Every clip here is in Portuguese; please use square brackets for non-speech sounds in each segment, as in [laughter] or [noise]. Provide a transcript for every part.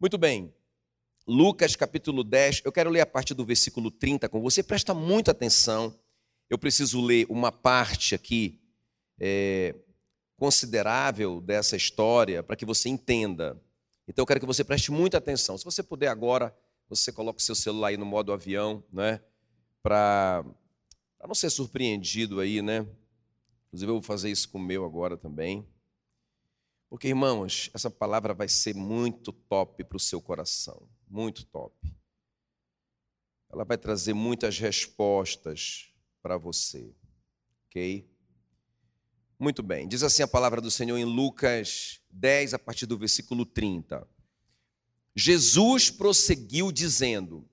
Muito bem. Lucas capítulo 10, eu quero ler a partir do versículo 30 com você, presta muita atenção. Eu preciso ler uma parte aqui é, considerável dessa história para que você entenda. Então eu quero que você preste muita atenção. Se você puder agora, você coloca o seu celular aí no modo avião, né? Para não ser surpreendido aí, né? Inclusive eu vou fazer isso com o meu agora também. Porque, irmãos, essa palavra vai ser muito top para o seu coração muito top. Ela vai trazer muitas respostas para você, ok? Muito bem, diz assim a palavra do Senhor em Lucas 10, a partir do versículo 30. Jesus prosseguiu dizendo: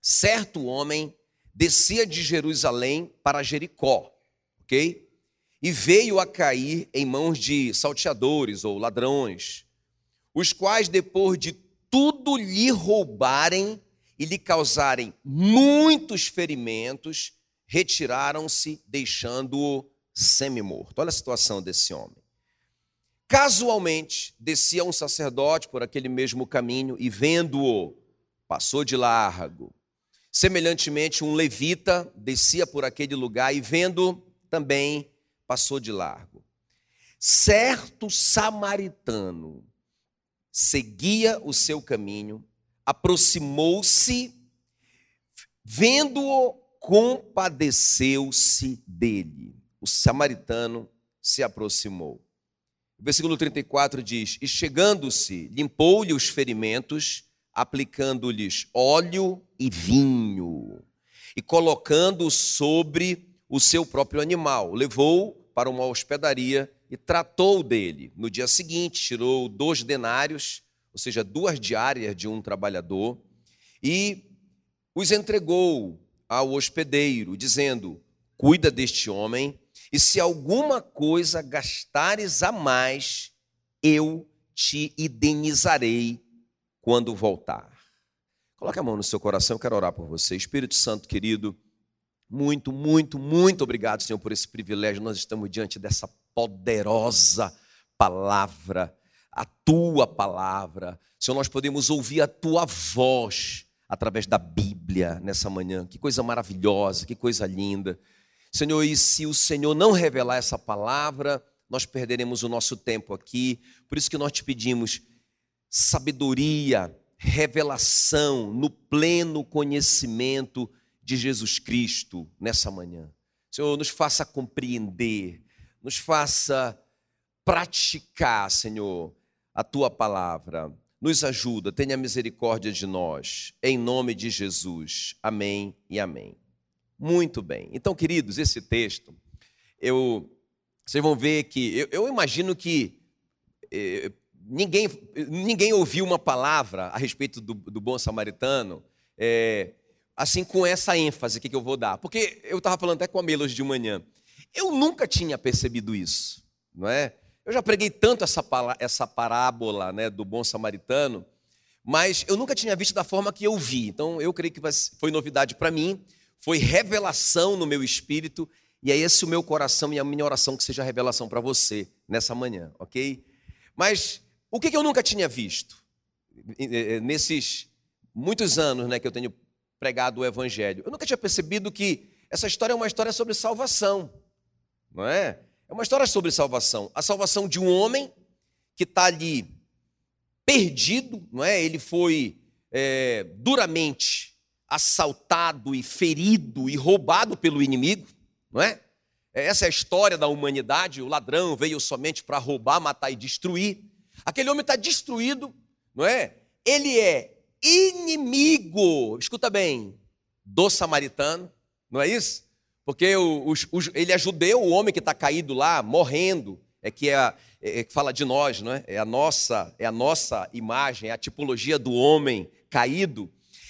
Certo homem descia de Jerusalém para Jericó, ok? E veio a cair em mãos de salteadores ou ladrões, os quais, depois de tudo lhe roubarem e lhe causarem muitos ferimentos, retiraram-se, deixando-o semi-morto. Olha a situação desse homem. Casualmente, descia um sacerdote por aquele mesmo caminho e, vendo-o, passou de largo. Semelhantemente, um levita descia por aquele lugar e, vendo também, passou de largo. Certo samaritano seguia o seu caminho, aproximou-se, vendo-o, compadeceu-se dele. O samaritano se aproximou. O versículo 34 diz: E chegando-se, limpou-lhe os ferimentos, aplicando-lhes óleo e vinho, e colocando sobre o seu próprio animal, levou para uma hospedaria e tratou dele. No dia seguinte, tirou dois denários, ou seja, duas diárias de um trabalhador, e os entregou ao hospedeiro, dizendo: Cuida deste homem, e se alguma coisa gastares a mais, eu te indenizarei quando voltar. Coloque a mão no seu coração, eu quero orar por você. Espírito Santo querido, muito, muito, muito obrigado, Senhor, por esse privilégio. Nós estamos diante dessa poderosa palavra, a tua palavra. Senhor, nós podemos ouvir a tua voz através da Bíblia nessa manhã. Que coisa maravilhosa, que coisa linda. Senhor, e se o Senhor não revelar essa palavra, nós perderemos o nosso tempo aqui. Por isso que nós te pedimos sabedoria, revelação no pleno conhecimento de Jesus Cristo nessa manhã. Senhor, nos faça compreender, nos faça praticar, Senhor, a tua palavra. Nos ajuda, tenha misericórdia de nós, em nome de Jesus. Amém e amém. Muito bem. Então, queridos, esse texto, eu, vocês vão ver que, eu, eu imagino que eh, ninguém, ninguém ouviu uma palavra a respeito do, do bom samaritano, eh, assim com essa ênfase que eu vou dar. Porque eu estava falando até com a Melos de manhã. Eu nunca tinha percebido isso, não é? Eu já preguei tanto essa, essa parábola né, do bom samaritano, mas eu nunca tinha visto da forma que eu vi. Então eu creio que foi novidade para mim, foi revelação no meu espírito, e é esse o meu coração e a minha oração que seja revelação para você nessa manhã, ok? Mas o que eu nunca tinha visto nesses muitos anos né, que eu tenho pregado o evangelho? Eu nunca tinha percebido que essa história é uma história sobre salvação não é? É uma história sobre salvação. A salvação de um homem que está ali perdido, não é? Ele foi é, duramente assaltado e ferido e roubado pelo inimigo, não é? Essa é a história da humanidade. O ladrão veio somente para roubar, matar e destruir. Aquele homem está destruído, não é? Ele é inimigo, escuta bem, do samaritano, não é isso? Porque o, o, ele é judeu, o homem que está caído lá, morrendo, é que é, é, que fala de nós, não é? É a nossa, é a nossa imagem, é a tipologia do homem caído.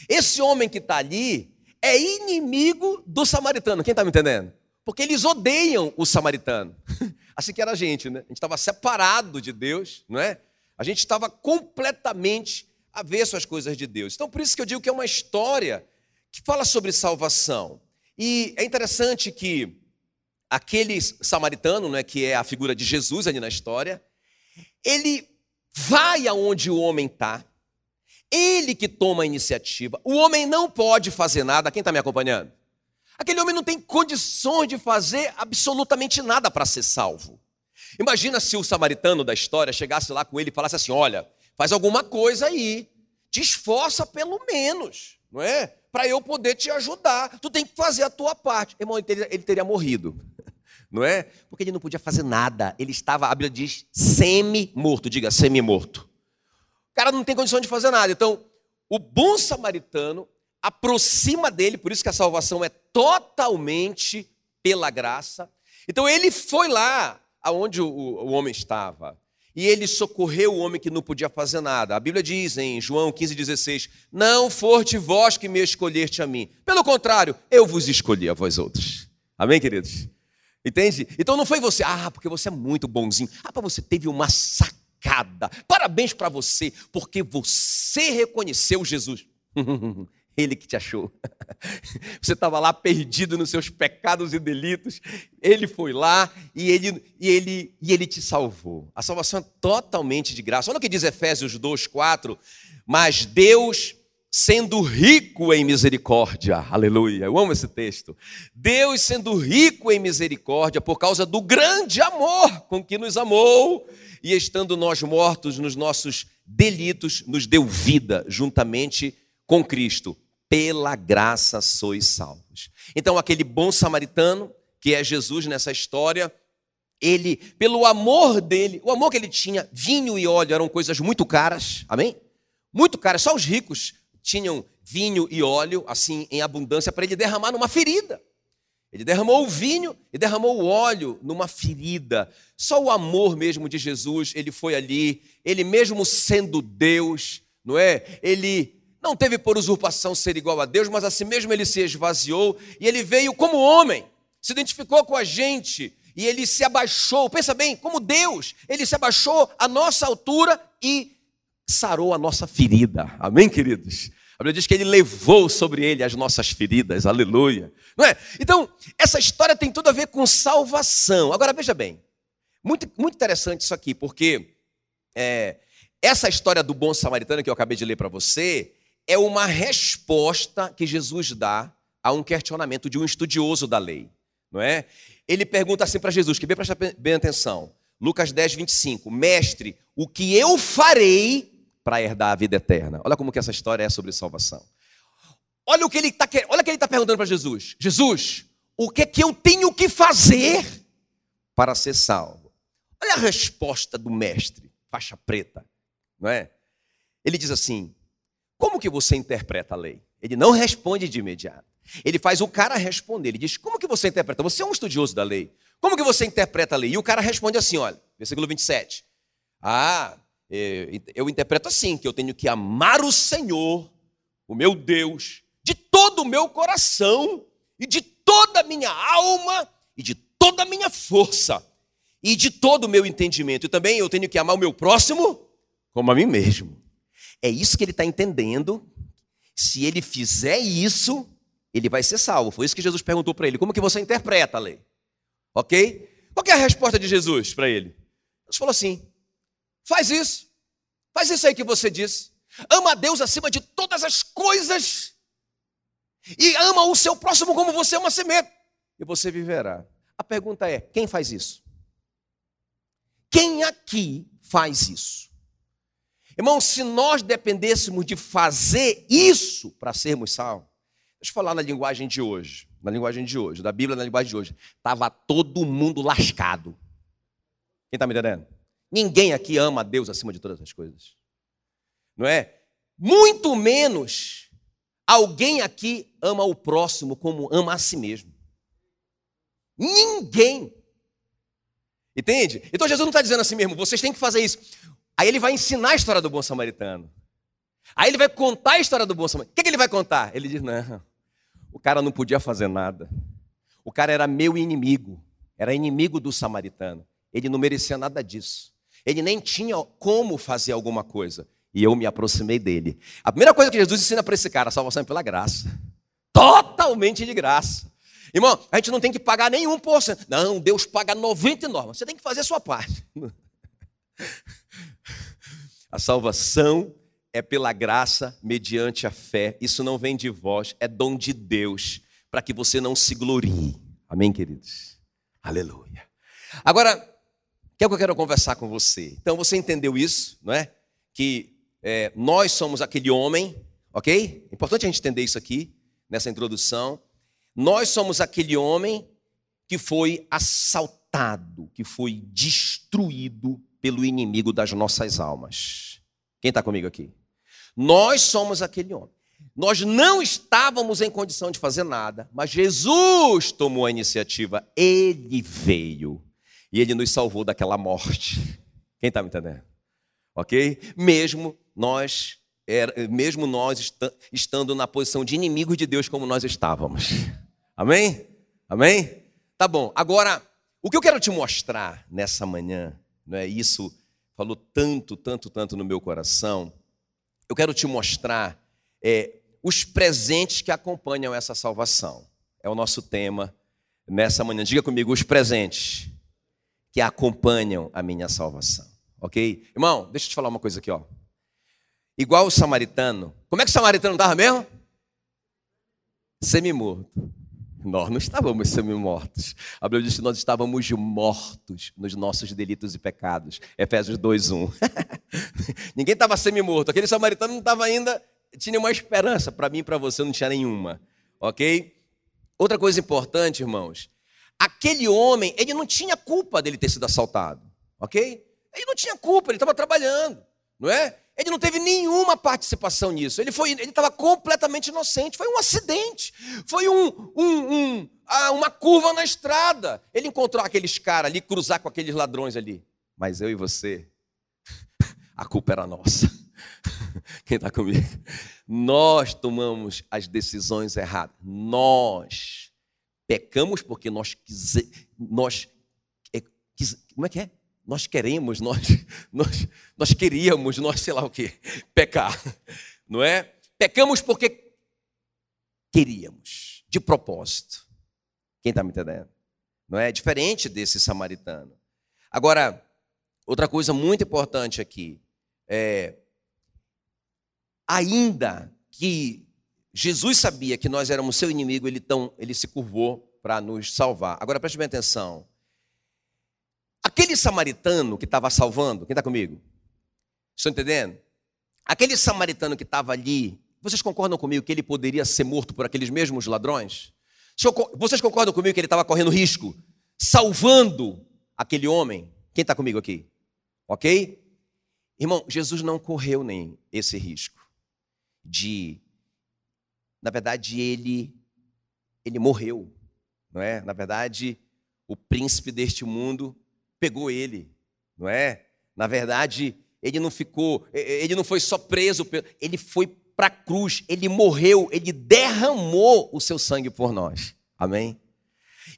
Esse homem que está ali é inimigo do samaritano. Quem está me entendendo? Porque eles odeiam o samaritano. [laughs] Assim que era a gente, né? A gente estava separado de Deus, não é? A gente estava completamente avesso às coisas de Deus. Então, por isso que eu digo que é uma história que fala sobre salvação. E é interessante que aquele samaritano, né, que é a figura de Jesus ali na história, ele vai aonde o homem está, Ele que toma a iniciativa. O homem não pode fazer nada. Quem está me acompanhando? Aquele homem não tem condições de fazer absolutamente nada para ser salvo. Imagina se o samaritano da história chegasse lá com ele e falasse assim: Olha, faz alguma coisa aí, te esforça pelo menos, não é? Para eu poder te ajudar. Tu tem que fazer a tua parte. Irmão, ele teria, ele teria morrido, [laughs] não é? Porque ele não podia fazer nada. Ele estava, a Bíblia diz, semi-morto. Diga, semi-morto. O cara não tem condição de fazer nada. Então, o bom samaritano aproxima dele, por isso que a salvação é totalmente pela graça. Então ele foi lá aonde o, o homem estava. E ele socorreu o homem que não podia fazer nada. A Bíblia diz em João 15,16: Não forte vós que me escolheste a mim. Pelo contrário, eu vos escolhi a vós outros. Amém, queridos? Entende? Então não foi você, ah, porque você é muito bonzinho. Ah, para você teve uma sacada. Parabéns para você, porque você reconheceu Jesus. [laughs] Ele que te achou. [laughs] Você estava lá perdido nos seus pecados e delitos. Ele foi lá e ele, e, ele, e ele te salvou. A salvação é totalmente de graça. Olha o que diz Efésios 2, 4. Mas Deus, sendo rico em misericórdia, aleluia, eu amo esse texto. Deus, sendo rico em misericórdia, por causa do grande amor com que nos amou, e estando nós mortos nos nossos delitos, nos deu vida juntamente com Cristo pela graça sois salvos. Então, aquele bom samaritano, que é Jesus nessa história, ele, pelo amor dele, o amor que ele tinha, vinho e óleo eram coisas muito caras, amém? Muito caras, só os ricos tinham vinho e óleo, assim, em abundância, para ele derramar numa ferida. Ele derramou o vinho e derramou o óleo numa ferida. Só o amor mesmo de Jesus, ele foi ali, ele mesmo sendo Deus, não é? Ele não teve por usurpação ser igual a Deus, mas assim mesmo ele se esvaziou e ele veio como homem, se identificou com a gente e ele se abaixou. Pensa bem, como Deus, ele se abaixou à nossa altura e sarou a nossa ferida. Amém, queridos? A Bíblia diz que ele levou sobre ele as nossas feridas, aleluia. Não é? Então, essa história tem tudo a ver com salvação. Agora, veja bem, muito, muito interessante isso aqui, porque é, essa história do bom samaritano que eu acabei de ler para você, é uma resposta que Jesus dá a um questionamento de um estudioso da lei, não é? Ele pergunta assim para Jesus, que bem presta bem atenção. Lucas 10, 25. Mestre, o que eu farei para herdar a vida eterna? Olha como que essa história é sobre salvação. Olha o que ele está olha o que ele está perguntando para Jesus. Jesus, o que é que eu tenho que fazer para ser salvo? Olha a resposta do mestre, faixa preta, não é? Ele diz assim: como que você interpreta a lei? Ele não responde de imediato. Ele faz o cara responder. Ele diz: Como que você interpreta? Você é um estudioso da lei. Como que você interpreta a lei? E o cara responde assim: olha, versículo 27. Ah, é, eu interpreto assim: que eu tenho que amar o Senhor, o meu Deus, de todo o meu coração, e de toda a minha alma, e de toda a minha força, e de todo o meu entendimento. E também eu tenho que amar o meu próximo como a mim mesmo. É isso que ele está entendendo. Se ele fizer isso, ele vai ser salvo. Foi isso que Jesus perguntou para ele. Como que você interpreta a lei? Ok? Qual é a resposta de Jesus para ele? Jesus falou assim: faz isso. Faz isso aí que você disse. Ama a Deus acima de todas as coisas. E ama o seu próximo como você ama a si mesmo. E você viverá. A pergunta é: quem faz isso? Quem aqui faz isso? Irmão, se nós dependêssemos de fazer isso para sermos salvos, deixa eu falar na linguagem de hoje, na linguagem de hoje, da Bíblia na linguagem de hoje, estava todo mundo lascado. Quem está me entendendo? Ninguém aqui ama a Deus acima de todas as coisas. Não é? Muito menos alguém aqui ama o próximo como ama a si mesmo. Ninguém. Entende? Então Jesus não está dizendo assim mesmo, vocês têm que fazer isso. Aí ele vai ensinar a história do bom samaritano. Aí ele vai contar a história do bom samaritano. O que, que ele vai contar? Ele diz: não, o cara não podia fazer nada. O cara era meu inimigo, era inimigo do samaritano. Ele não merecia nada disso. Ele nem tinha como fazer alguma coisa. E eu me aproximei dele. A primeira coisa que Jesus ensina para esse cara, a salvação é pela graça. Totalmente de graça. Irmão, a gente não tem que pagar nenhum por cento. Não, Deus paga 99. Você tem que fazer a sua parte. [laughs] A salvação é pela graça, mediante a fé. Isso não vem de vós, é dom de Deus, para que você não se glorie. Amém, queridos? Aleluia. Agora, o que é que eu quero conversar com você? Então, você entendeu isso, não é? Que é, nós somos aquele homem, ok? Importante a gente entender isso aqui, nessa introdução. Nós somos aquele homem que foi assaltado, que foi destruído pelo inimigo das nossas almas. Quem está comigo aqui? Nós somos aquele homem. Nós não estávamos em condição de fazer nada, mas Jesus tomou a iniciativa, ele veio e ele nos salvou daquela morte. Quem está me entendendo? Ok? Mesmo nós, mesmo nós estando na posição de inimigos de Deus como nós estávamos. Amém? Amém? Tá bom. Agora, o que eu quero te mostrar nessa manhã, não é isso? Falou tanto, tanto, tanto no meu coração. Eu quero te mostrar é, os presentes que acompanham essa salvação. É o nosso tema nessa manhã. Diga comigo, os presentes que acompanham a minha salvação. Ok? Irmão, deixa eu te falar uma coisa aqui, ó. Igual o samaritano. Como é que o samaritano estava mesmo? Semi-morto. Nós não estávamos semi-mortos. A Bíblia diz que nós estávamos mortos nos nossos delitos e pecados. Efésios 2:1. [laughs] Ninguém estava semi-morto. Aquele samaritano não estava ainda, tinha uma esperança. Para mim e para você não tinha nenhuma. Ok? Outra coisa importante, irmãos. Aquele homem, ele não tinha culpa dele ter sido assaltado. Ok? Ele não tinha culpa, ele estava trabalhando. Não é? Ele não teve nenhuma participação nisso. Ele foi, ele estava completamente inocente. Foi um acidente. Foi um, um, um uma curva na estrada. Ele encontrou aqueles caras ali, cruzar com aqueles ladrões ali. Mas eu e você, [laughs] a culpa era nossa. [laughs] Quem está comigo? Nós tomamos as decisões erradas. Nós pecamos porque nós quisemos. Nós, é, como é que é? Nós queremos, nós, [laughs] nós, nós queríamos, nós sei lá o que, pecar, não é? Pecamos porque queríamos, de propósito. Quem está me entendendo? Não é diferente desse samaritano. Agora, outra coisa muito importante aqui é ainda que Jesus sabia que nós éramos seu inimigo, ele, tão, ele se curvou para nos salvar. Agora preste bem atenção. Aquele samaritano que estava salvando, quem está comigo? Estão entendendo? Aquele samaritano que estava ali, vocês concordam comigo que ele poderia ser morto por aqueles mesmos ladrões? Vocês concordam comigo que ele estava correndo risco, salvando aquele homem? Quem está comigo aqui? Ok? Irmão, Jesus não correu nem esse risco de, na verdade, ele ele morreu, não é? Na verdade, o príncipe deste mundo pegou ele, não é? Na verdade, ele não ficou, ele não foi só preso, ele foi para a cruz, ele morreu, ele derramou o seu sangue por nós. Amém?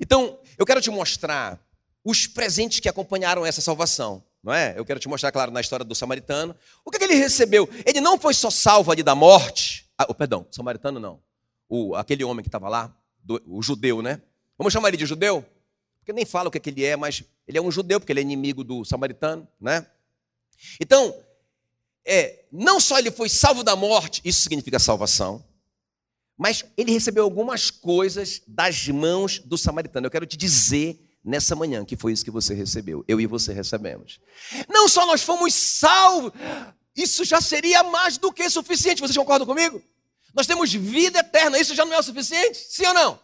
Então, eu quero te mostrar os presentes que acompanharam essa salvação, não é? Eu quero te mostrar, claro, na história do samaritano. O que, é que ele recebeu? Ele não foi só salvo ali da morte. Ah, oh, perdão, samaritano não. O, aquele homem que estava lá, do, o judeu, né? Vamos chamar ele de judeu? Porque nem fala o que, é que ele é, mas ele é um judeu, porque ele é inimigo do samaritano, né? Então, é, não só ele foi salvo da morte, isso significa salvação, mas ele recebeu algumas coisas das mãos do samaritano. Eu quero te dizer nessa manhã que foi isso que você recebeu. Eu e você recebemos. Não só nós fomos salvos, isso já seria mais do que suficiente. Vocês concordam comigo? Nós temos vida eterna, isso já não é o suficiente? Sim ou não?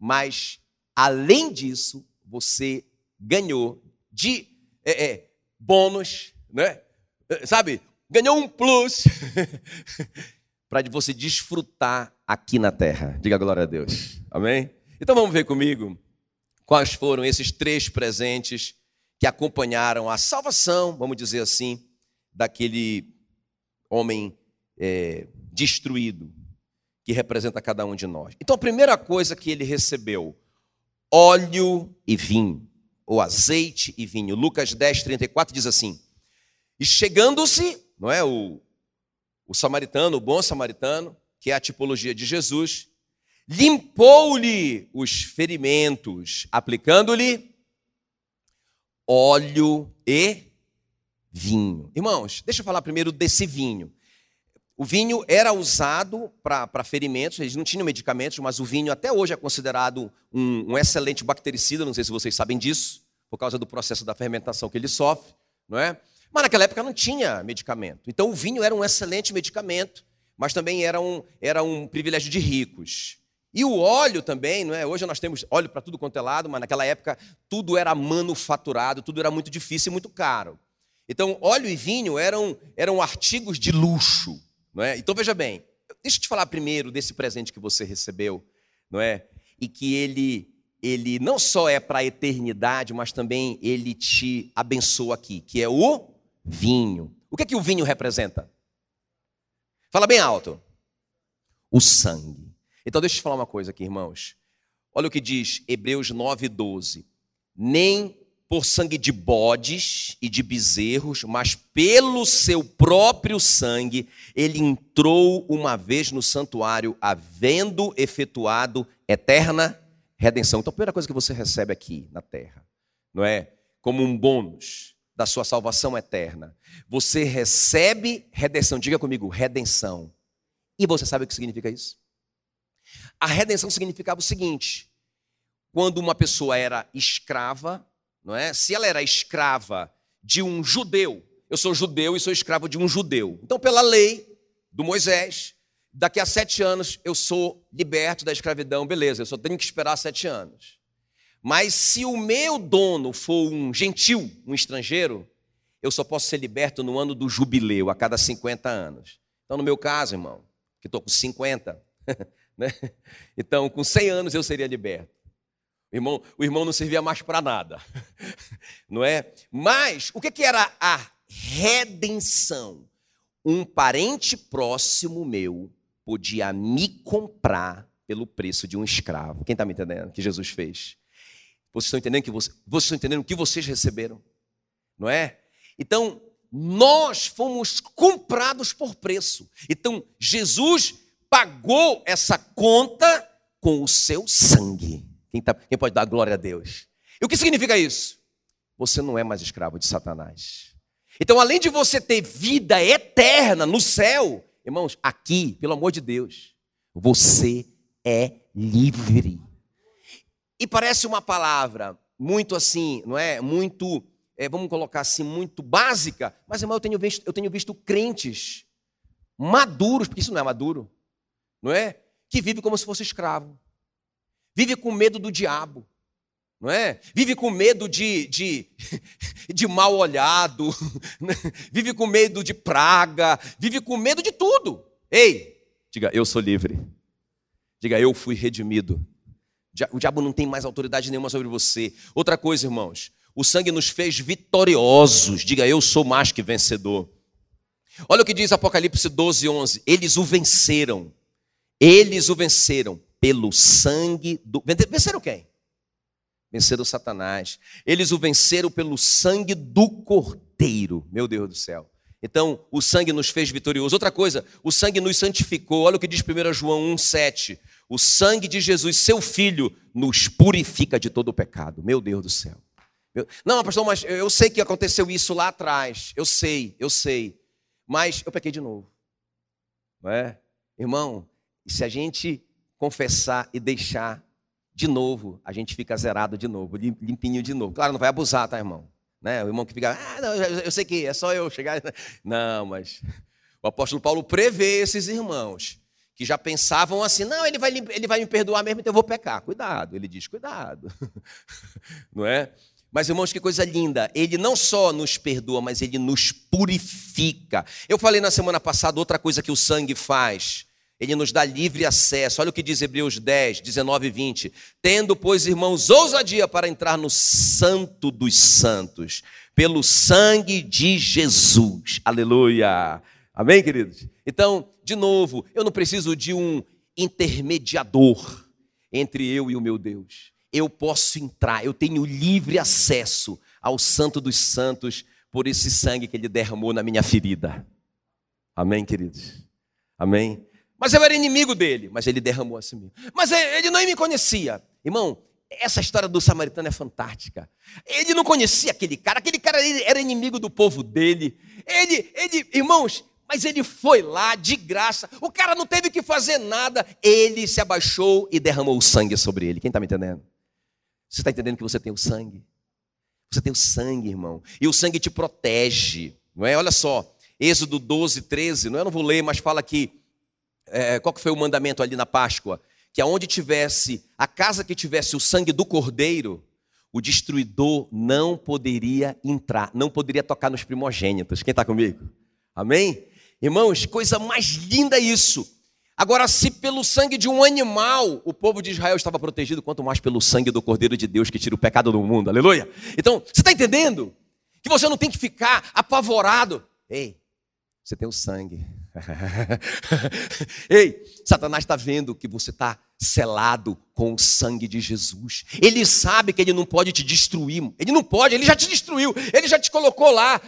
Mas, além disso, você ganhou de é, é, bônus, né? É, sabe? Ganhou um plus [laughs] para você desfrutar aqui na terra. Diga glória a Deus. Amém? Então vamos ver comigo quais foram esses três presentes que acompanharam a salvação, vamos dizer assim, daquele homem é, destruído que representa cada um de nós. Então a primeira coisa que ele recebeu óleo e vinho, ou azeite e vinho. Lucas 10, 34 diz assim: E chegando-se, não é? O, o samaritano, o bom samaritano, que é a tipologia de Jesus, limpou-lhe os ferimentos, aplicando-lhe óleo e vinho. Irmãos, deixa eu falar primeiro desse vinho. O vinho era usado para ferimentos, eles não tinham medicamentos, mas o vinho até hoje é considerado um, um, excelente bactericida, não sei se vocês sabem disso, por causa do processo da fermentação que ele sofre, não é? Mas naquela época não tinha medicamento. Então o vinho era um excelente medicamento, mas também era um, era um privilégio de ricos. E o óleo também, não é? Hoje nós temos óleo para tudo quanto é lado, mas naquela época tudo era manufaturado, tudo era muito difícil e muito caro. Então, óleo e vinho eram, eram artigos de luxo, não é? Então veja bem, deixa eu te falar primeiro desse presente que você recebeu, não é? E que ele ele não só é para a eternidade, mas também ele te abençoa aqui, que é o vinho. O que é que o vinho representa? Fala bem alto. O sangue. Então deixa eu te falar uma coisa aqui, irmãos. Olha o que diz Hebreus 9:12. Nem por sangue de bodes e de bezerros, mas pelo seu próprio sangue, ele entrou uma vez no santuário, havendo efetuado eterna redenção. Então, a primeira coisa que você recebe aqui na terra, não é? Como um bônus da sua salvação eterna, você recebe redenção. Diga comigo, redenção. E você sabe o que significa isso? A redenção significava o seguinte: quando uma pessoa era escrava, não é? Se ela era escrava de um judeu, eu sou judeu e sou escravo de um judeu. Então, pela lei do Moisés, daqui a sete anos eu sou liberto da escravidão, beleza, eu só tenho que esperar sete anos. Mas se o meu dono for um gentil, um estrangeiro, eu só posso ser liberto no ano do jubileu, a cada 50 anos. Então, no meu caso, irmão, que estou com 50, [laughs] né? então com 100 anos eu seria liberto. O irmão, o irmão não servia mais para nada, [laughs] não é? Mas o que, era a redenção? Um parente próximo meu podia me comprar pelo preço de um escravo. Quem está me entendendo? Que Jesus fez. Vocês estão entendendo que você, vocês estão entendendo o que vocês receberam, não é? Então nós fomos comprados por preço. Então Jesus pagou essa conta com o seu sangue. Quem, tá, quem pode dar glória a Deus? E o que significa isso? Você não é mais escravo de Satanás. Então, além de você ter vida eterna no céu, irmãos, aqui, pelo amor de Deus, você é livre. E parece uma palavra muito assim, não é? Muito, é, vamos colocar assim, muito básica, mas irmão, eu tenho visto, eu tenho visto crentes maduros, porque isso não é maduro, não é? Que vive como se fosse escravo vive com medo do diabo, não é? Vive com medo de, de, [laughs] de mal olhado, [laughs] vive com medo de praga, vive com medo de tudo. Ei, diga, eu sou livre. Diga, eu fui redimido. O diabo não tem mais autoridade nenhuma sobre você. Outra coisa, irmãos, o sangue nos fez vitoriosos. Diga, eu sou mais que vencedor. Olha o que diz Apocalipse 12, 11. Eles o venceram. Eles o venceram pelo sangue do. Venceram quem? Venceram Satanás. Eles o venceram pelo sangue do Cordeiro. Meu Deus do céu. Então, o sangue nos fez vitoriosos. Outra coisa, o sangue nos santificou. Olha o que diz 1 João 1,7. O sangue de Jesus, seu Filho, nos purifica de todo o pecado. Meu Deus do céu. Não, pastor, mas eu sei que aconteceu isso lá atrás. Eu sei, eu sei. Mas eu pequei de novo. Não é? Irmão, se a gente confessar e deixar de novo, a gente fica zerado de novo, limpinho de novo. Claro, não vai abusar, tá, irmão? Né? O irmão que fica, ah, não, eu sei que é só eu chegar. [laughs] Não, mas o apóstolo Paulo prevê esses irmãos que já pensavam assim: não, ele vai, ele vai me perdoar mesmo, então eu vou pecar. Cuidado, ele diz: cuidado. [laughs] Não é? Mas, irmãos, que coisa linda. Ele não só nos perdoa, mas ele nos purifica. Eu falei na semana passada outra coisa que o sangue faz ele nos dá livre acesso. Olha o que diz Hebreus 10, 19 e 20. Tendo, pois, irmãos, ousadia para entrar no santo dos santos, pelo sangue de Jesus. Aleluia. Amém, queridos? Então, de novo, eu não preciso de um intermediador entre eu e o meu Deus. Eu posso entrar, eu tenho livre acesso ao santo dos santos por esse sangue que ele derramou na minha ferida. Amém, queridos? Amém? Mas eu era inimigo dele, mas ele derramou a si mesmo. Mas ele não me conhecia. Irmão, essa história do samaritano é fantástica. Ele não conhecia aquele cara, aquele cara era inimigo do povo dele. Ele, ele, irmãos, Mas ele foi lá de graça, o cara não teve que fazer nada, ele se abaixou e derramou o sangue sobre ele. Quem está me entendendo? Você está entendendo que você tem o sangue? Você tem o sangue, irmão, e o sangue te protege, não é? Olha só, Êxodo 12, 13, não é? Eu não vou ler, mas fala que, é, qual que foi o mandamento ali na Páscoa? Que aonde tivesse, a casa que tivesse o sangue do cordeiro, o destruidor não poderia entrar, não poderia tocar nos primogênitos. Quem está comigo? Amém? Irmãos, coisa mais linda isso. Agora, se pelo sangue de um animal o povo de Israel estava protegido, quanto mais pelo sangue do Cordeiro de Deus que tira o pecado do mundo. Aleluia. Então, você está entendendo? Que você não tem que ficar apavorado. Ei, você tem o sangue. [laughs] Ei, Satanás está vendo que você está selado com o sangue de Jesus. Ele sabe que ele não pode te destruir. Ele não pode, ele já te destruiu. Ele já te colocou lá,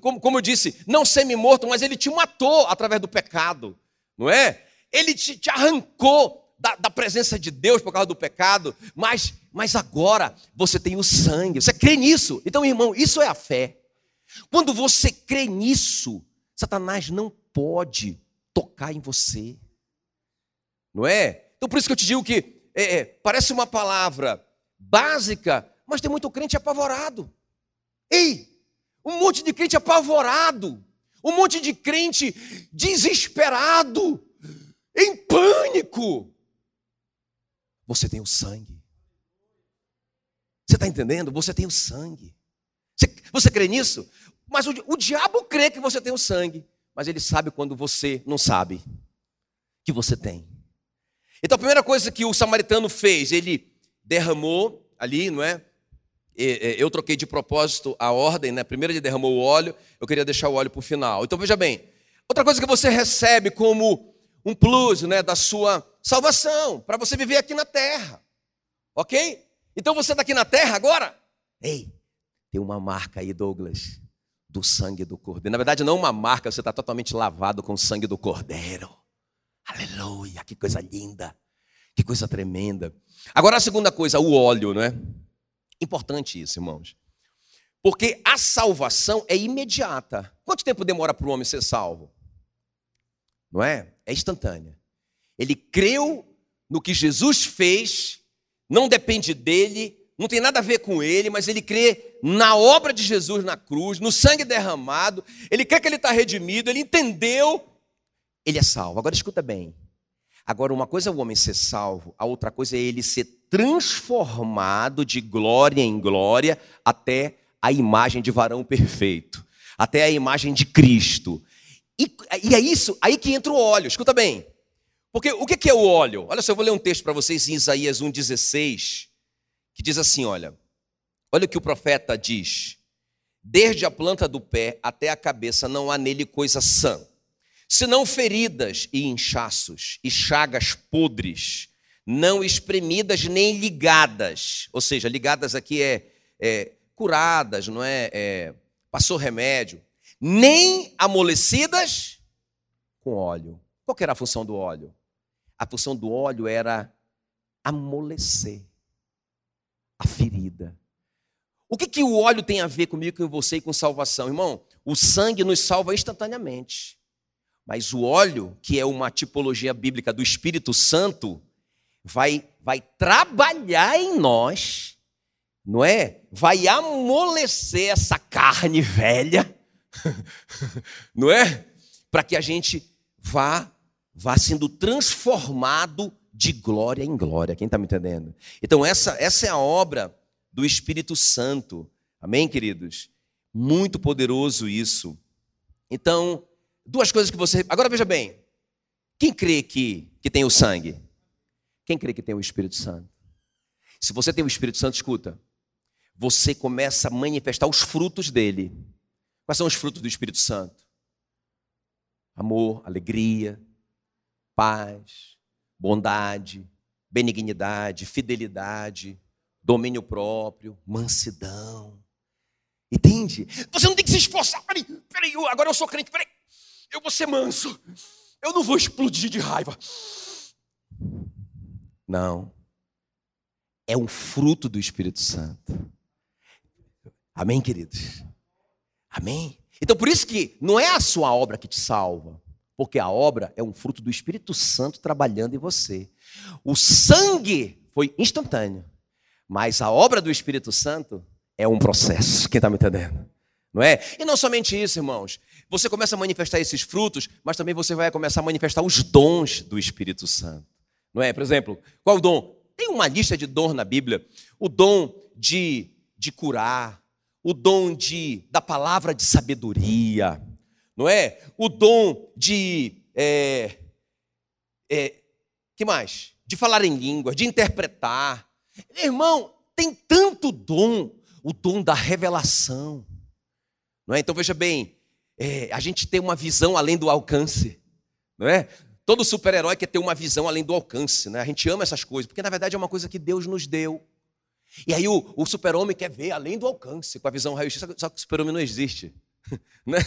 como, como eu disse, não semi-morto, mas ele te matou através do pecado, não é? Ele te, te arrancou da, da, presença de Deus por causa do pecado, mas, mas agora você tem o sangue. Você crê nisso? Então, irmão, isso é a fé. Quando você crê nisso, Satanás não pode tocar em você. Não é? Então por isso que eu te digo que é, é, parece uma palavra básica, mas tem muito crente apavorado. Ei, um monte de crente apavorado, um monte de crente desesperado, em pânico. Você tem o sangue. Você está entendendo? Você tem o sangue. Você, você crê nisso? Mas o, o diabo crê que você tem o sangue, mas ele sabe quando você não sabe que você tem. Então a primeira coisa que o samaritano fez, ele derramou ali, não é? Eu troquei de propósito a ordem, né? Primeiro ele derramou o óleo, eu queria deixar o óleo para o final. Então veja bem, outra coisa que você recebe como um plus, né, da sua salvação, para você viver aqui na terra, ok? Então você está aqui na terra agora? Ei, tem uma marca aí, Douglas do sangue do cordeiro. Na verdade, não uma marca, você está totalmente lavado com o sangue do cordeiro. Aleluia, que coisa linda, que coisa tremenda. Agora a segunda coisa, o óleo, não é? Importante isso, irmãos. Porque a salvação é imediata. Quanto tempo demora para o homem ser salvo? Não é? É instantânea. Ele creu no que Jesus fez, não depende dele, não tem nada a ver com ele, mas ele crê na obra de Jesus na cruz, no sangue derramado, ele crê que ele está redimido, ele entendeu, ele é salvo. Agora escuta bem. Agora, uma coisa é o homem ser salvo, a outra coisa é ele ser transformado de glória em glória até a imagem de varão perfeito, até a imagem de Cristo. E, e é isso, aí que entra o óleo, escuta bem. Porque o que é o óleo? Olha só, eu vou ler um texto para vocês em Isaías 1,16 que diz assim: olha, olha o que o profeta diz. Desde a planta do pé até a cabeça não há nele coisa sã, senão feridas e inchaços e chagas podres, não espremidas nem ligadas. Ou seja, ligadas aqui é, é curadas, não é? é? Passou remédio. Nem amolecidas com óleo. Qual era a função do óleo? A função do óleo era amolecer a ferida. O que, que o óleo tem a ver comigo, com você e com salvação? Irmão, o sangue nos salva instantaneamente. Mas o óleo, que é uma tipologia bíblica do Espírito Santo, vai, vai trabalhar em nós, não é? Vai amolecer essa carne velha, [laughs] não é? Para que a gente vá, vá sendo transformado de glória em glória. Quem está me entendendo? Então, essa, essa é a obra do Espírito Santo. Amém, queridos? Muito poderoso isso. Então, duas coisas que você. Agora veja bem: quem crê que, que tem o sangue? Quem crê que tem o Espírito Santo? Se você tem o Espírito Santo, escuta. Você começa a manifestar os frutos dele. Quais são os frutos do Espírito Santo? Amor, alegria, paz, bondade, benignidade, fidelidade, domínio próprio, mansidão. Entende? Você não tem que se esforçar. Peraí, peraí, agora eu sou crente, peraí. Eu vou ser manso. Eu não vou explodir de raiva. Não. É um fruto do Espírito Santo. Amém, queridos? Amém? Então por isso que não é a sua obra que te salva, porque a obra é um fruto do Espírito Santo trabalhando em você. O sangue foi instantâneo, mas a obra do Espírito Santo é um processo. Quem está me entendendo? Não é? E não somente isso, irmãos. Você começa a manifestar esses frutos, mas também você vai começar a manifestar os dons do Espírito Santo. Não é? Por exemplo, qual o dom? Tem uma lista de dons na Bíblia. O dom de, de curar, o dom de, da palavra de sabedoria, não é? O dom de. É, é, que mais? De falar em língua, de interpretar. Irmão, tem tanto dom, o dom da revelação. Não é? Então veja bem, é, a gente tem uma visão além do alcance, não é? Todo super-herói quer ter uma visão além do alcance, né? A gente ama essas coisas, porque na verdade é uma coisa que Deus nos deu. E aí o, o super-homem quer ver além do alcance, com a visão raio-x, só que o super-homem não existe. [laughs] Né?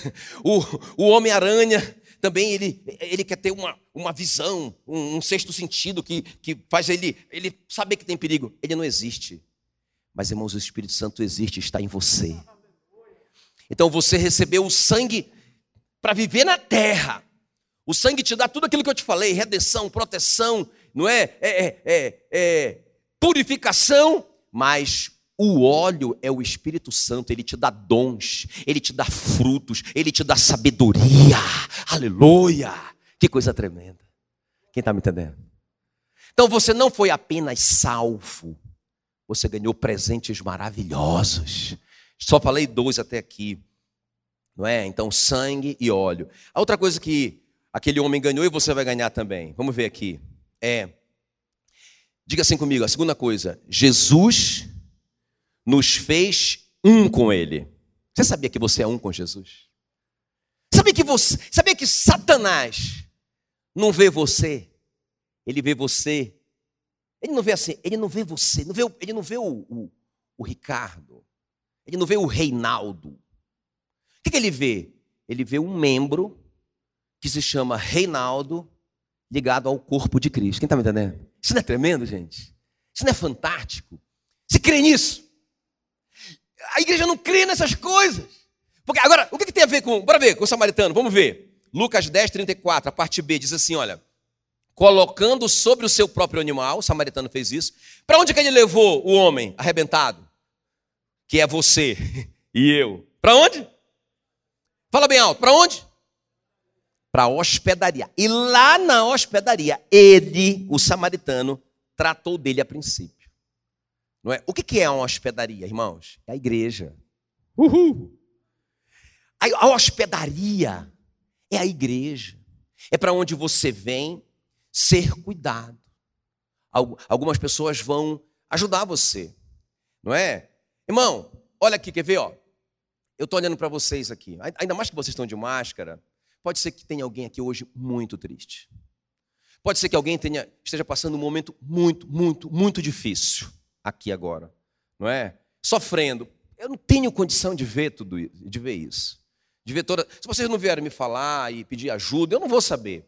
O, o Homem-Aranha também ele, ele quer ter uma, uma visão, um, um sexto sentido que, que faz ele, ele saber que tem perigo. Ele não existe. Mas, irmãos, o Espírito Santo existe, está em você. Então você recebeu o sangue para viver na terra. O sangue te dá tudo aquilo que eu te falei: redenção, proteção, não é? é, é, é, é purificação, mas o óleo é o Espírito Santo, ele te dá dons, ele te dá frutos, ele te dá sabedoria. Aleluia! Que coisa tremenda. Quem está me entendendo? Então você não foi apenas salvo, você ganhou presentes maravilhosos. Só falei dois até aqui, não é? Então, sangue e óleo. A outra coisa que aquele homem ganhou e você vai ganhar também, vamos ver aqui, é. Diga assim comigo, a segunda coisa, Jesus nos fez um com Ele. Você sabia que você é um com Jesus? Sabia que você, sabia que Satanás não vê você, ele vê você. Ele não vê assim, ele não vê você, não vê, ele não vê o, o, o Ricardo, ele não vê o Reinaldo. O que, que ele vê? Ele vê um membro que se chama Reinaldo ligado ao corpo de Cristo. Quem está me entendendo? Isso não é tremendo, gente? Isso não é fantástico? Você crê nisso? A igreja não crê nessas coisas. Porque agora, o que, que tem a ver com. Bora ver com o samaritano, vamos ver. Lucas 10, 34, a parte B, diz assim: olha. Colocando sobre o seu próprio animal, o samaritano fez isso. Para onde que ele levou o homem arrebentado? que é você [laughs] e eu. Para onde? Fala bem alto. Para onde? Para a hospedaria. E lá na hospedaria, ele, o samaritano, tratou dele a princípio. Não é? O que é uma hospedaria, irmãos? É a igreja. Uhul. A hospedaria é a igreja. É para onde você vem ser cuidado. Algumas pessoas vão ajudar você, não é? Irmão, olha aqui, quer ver? Ó? Eu estou olhando para vocês aqui. Ainda mais que vocês estão de máscara, pode ser que tenha alguém aqui hoje muito triste. Pode ser que alguém tenha, esteja passando um momento muito, muito, muito difícil aqui agora, não é? Sofrendo. Eu não tenho condição de ver tudo isso, de ver isso. De ver toda. Se vocês não vierem me falar e pedir ajuda, eu não vou saber.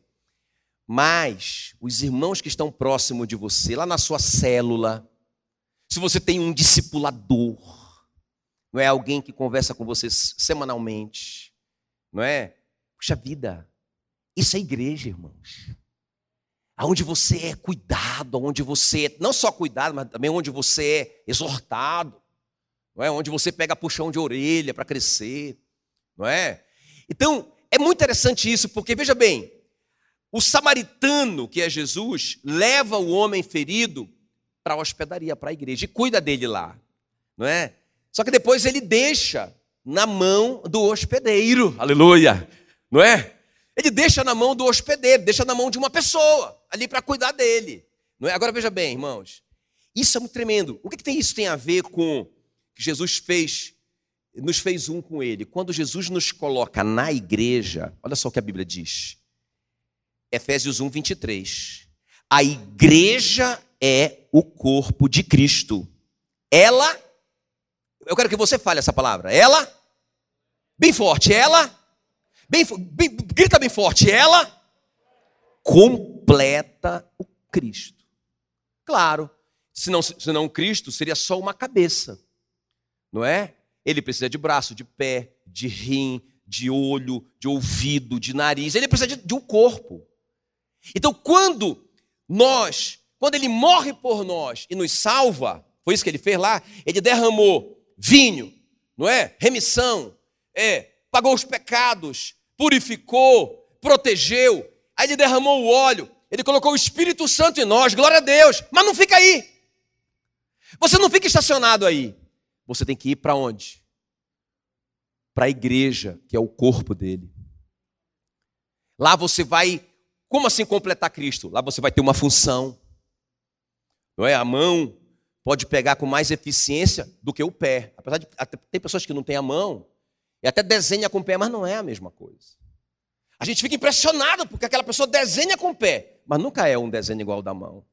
Mas os irmãos que estão próximos de você, lá na sua célula, se você tem um discipulador, não é alguém que conversa com você semanalmente, não é? Puxa vida, isso é igreja, irmãos. Aonde você é cuidado, onde você é, não só cuidado, mas também onde você é exortado, não é? Onde você pega puxão de orelha para crescer, não é? Então, é muito interessante isso, porque veja bem, o samaritano, que é Jesus, leva o homem ferido para a hospedaria, para a igreja, e cuida dele lá, não é? Só que depois ele deixa na mão do hospedeiro, aleluia, não é? Ele deixa na mão do hospedeiro, deixa na mão de uma pessoa ali para cuidar dele, não é? Agora veja bem, irmãos, isso é muito tremendo. O que, que tem isso tem a ver com que Jesus fez, nos fez um com ele? Quando Jesus nos coloca na igreja, olha só o que a Bíblia diz. Efésios 1, 23. A igreja é o corpo de Cristo. Ela, eu quero que você fale essa palavra. Ela, bem forte, ela, bem, bem grita bem forte, ela completa o Cristo. Claro, senão, senão Cristo seria só uma cabeça, não é? Ele precisa de braço, de pé, de rim, de olho, de ouvido, de nariz, ele precisa de, de um corpo. Então, quando nós, quando ele morre por nós e nos salva, foi isso que ele fez lá, ele derramou vinho, não é? Remissão, é, pagou os pecados, purificou, protegeu, aí ele derramou o óleo, ele colocou o Espírito Santo em nós, glória a Deus, mas não fica aí. Você não fica estacionado aí. Você tem que ir para onde? para a igreja, que é o corpo dele. Lá você vai, como assim completar Cristo? Lá você vai ter uma função. Não é? A mão pode pegar com mais eficiência do que o pé. Apesar de tem pessoas que não têm a mão e até desenha com o pé, mas não é a mesma coisa. A gente fica impressionado porque aquela pessoa desenha com o pé, mas nunca é um desenho igual ao da mão.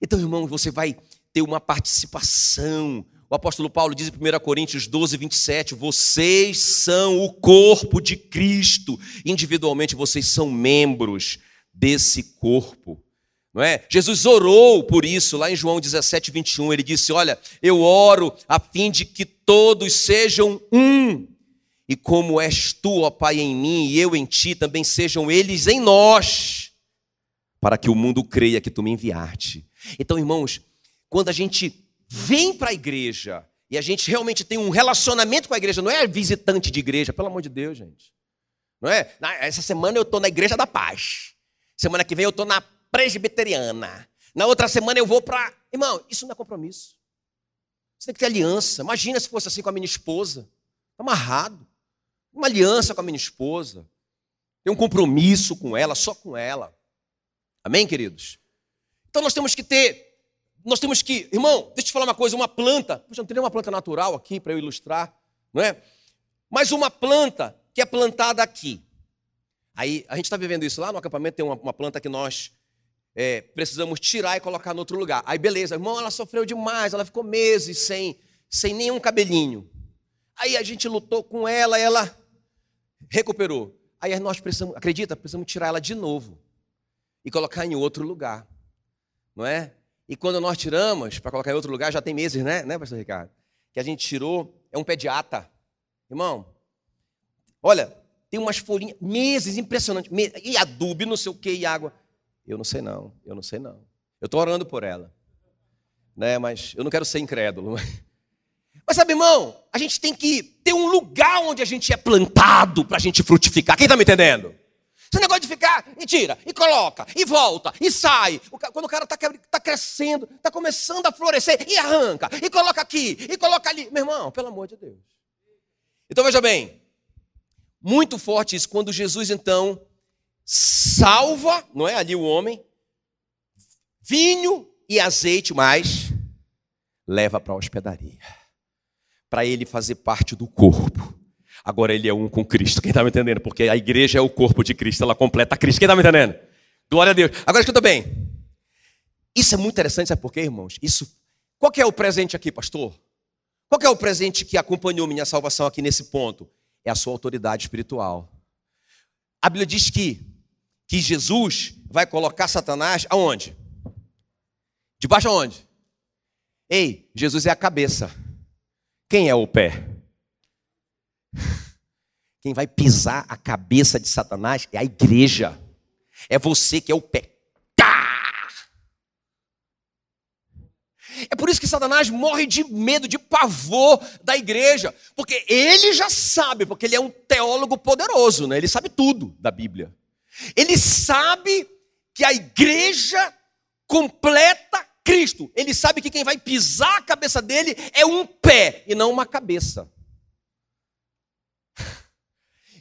Então, irmão, você vai ter uma participação, o apóstolo Paulo diz em 1 Coríntios 12, 27: Vocês são o corpo de Cristo, individualmente vocês são membros desse corpo. Não é? Jesus orou por isso, lá em João 17, 21, ele disse: Olha, eu oro a fim de que todos sejam um, e como és tu, ó Pai, em mim, e eu em ti, também sejam eles em nós, para que o mundo creia que tu me enviaste. Então, irmãos, quando a gente vem para a igreja e a gente realmente tem um relacionamento com a igreja, não é visitante de igreja, pelo amor de Deus, gente. Não é? Essa semana eu estou na Igreja da Paz. Semana que vem eu estou na Presbiteriana. Na outra semana eu vou para. Irmão, isso não é compromisso. Você tem que ter aliança. Imagina se fosse assim com a minha esposa. Está amarrado. Uma aliança com a minha esposa. Tem um compromisso com ela, só com ela. Amém, queridos? Então nós temos que ter nós temos que, irmão, deixa eu te falar uma coisa, uma planta, poxa, não tem nenhuma planta natural aqui para eu ilustrar, não é? Mas uma planta que é plantada aqui. Aí a gente está vivendo isso lá no acampamento, tem uma, uma planta que nós é, precisamos tirar e colocar no outro lugar. Aí beleza, irmão, ela sofreu demais, ela ficou meses sem, sem nenhum cabelinho. Aí a gente lutou com ela, ela recuperou. Aí nós precisamos, acredita, precisamos tirar ela de novo e colocar em outro lugar, não é? E quando nós tiramos, para colocar em outro lugar, já tem meses, né, né, pastor Ricardo? Que a gente tirou, é um pediatra. Irmão, olha, tem umas folhinhas, meses, impressionante. E adubo, não sei o que, e água. Eu não sei não, eu não sei não. Eu estou orando por ela. Né, mas eu não quero ser incrédulo. [laughs] Mas sabe, irmão, a gente tem que ter um lugar onde a gente é plantado para a gente frutificar. Quem está me entendendo? Esse negócio de ficar e tira, e coloca, e volta, e sai. Quando o cara está tá crescendo, está começando a florescer, e arranca, e coloca aqui, e coloca ali. Meu irmão, pelo amor de Deus. Então veja bem, muito forte isso, quando Jesus então salva, não é ali o homem, vinho e azeite mais, leva para a hospedaria, para ele fazer parte do corpo Agora ele é um com Cristo. Quem está me entendendo? Porque a igreja é o corpo de Cristo, ela completa Cristo. Quem está me entendendo? Glória a Deus. Agora escuta bem. Isso é muito interessante, sabe por quê, irmãos? Isso. Qual é o presente aqui, pastor? Qual é o presente que acompanhou minha salvação aqui nesse ponto? É a sua autoridade espiritual. A Bíblia diz que, que Jesus vai colocar Satanás aonde? Debaixo aonde? Ei, Jesus é a cabeça. Quem é o pé? Quem vai pisar a cabeça de Satanás é a igreja. É você que é o pé. É por isso que Satanás morre de medo, de pavor da igreja, porque ele já sabe, porque ele é um teólogo poderoso, né? Ele sabe tudo da Bíblia. Ele sabe que a igreja completa Cristo. Ele sabe que quem vai pisar a cabeça dele é um pé e não uma cabeça. [laughs]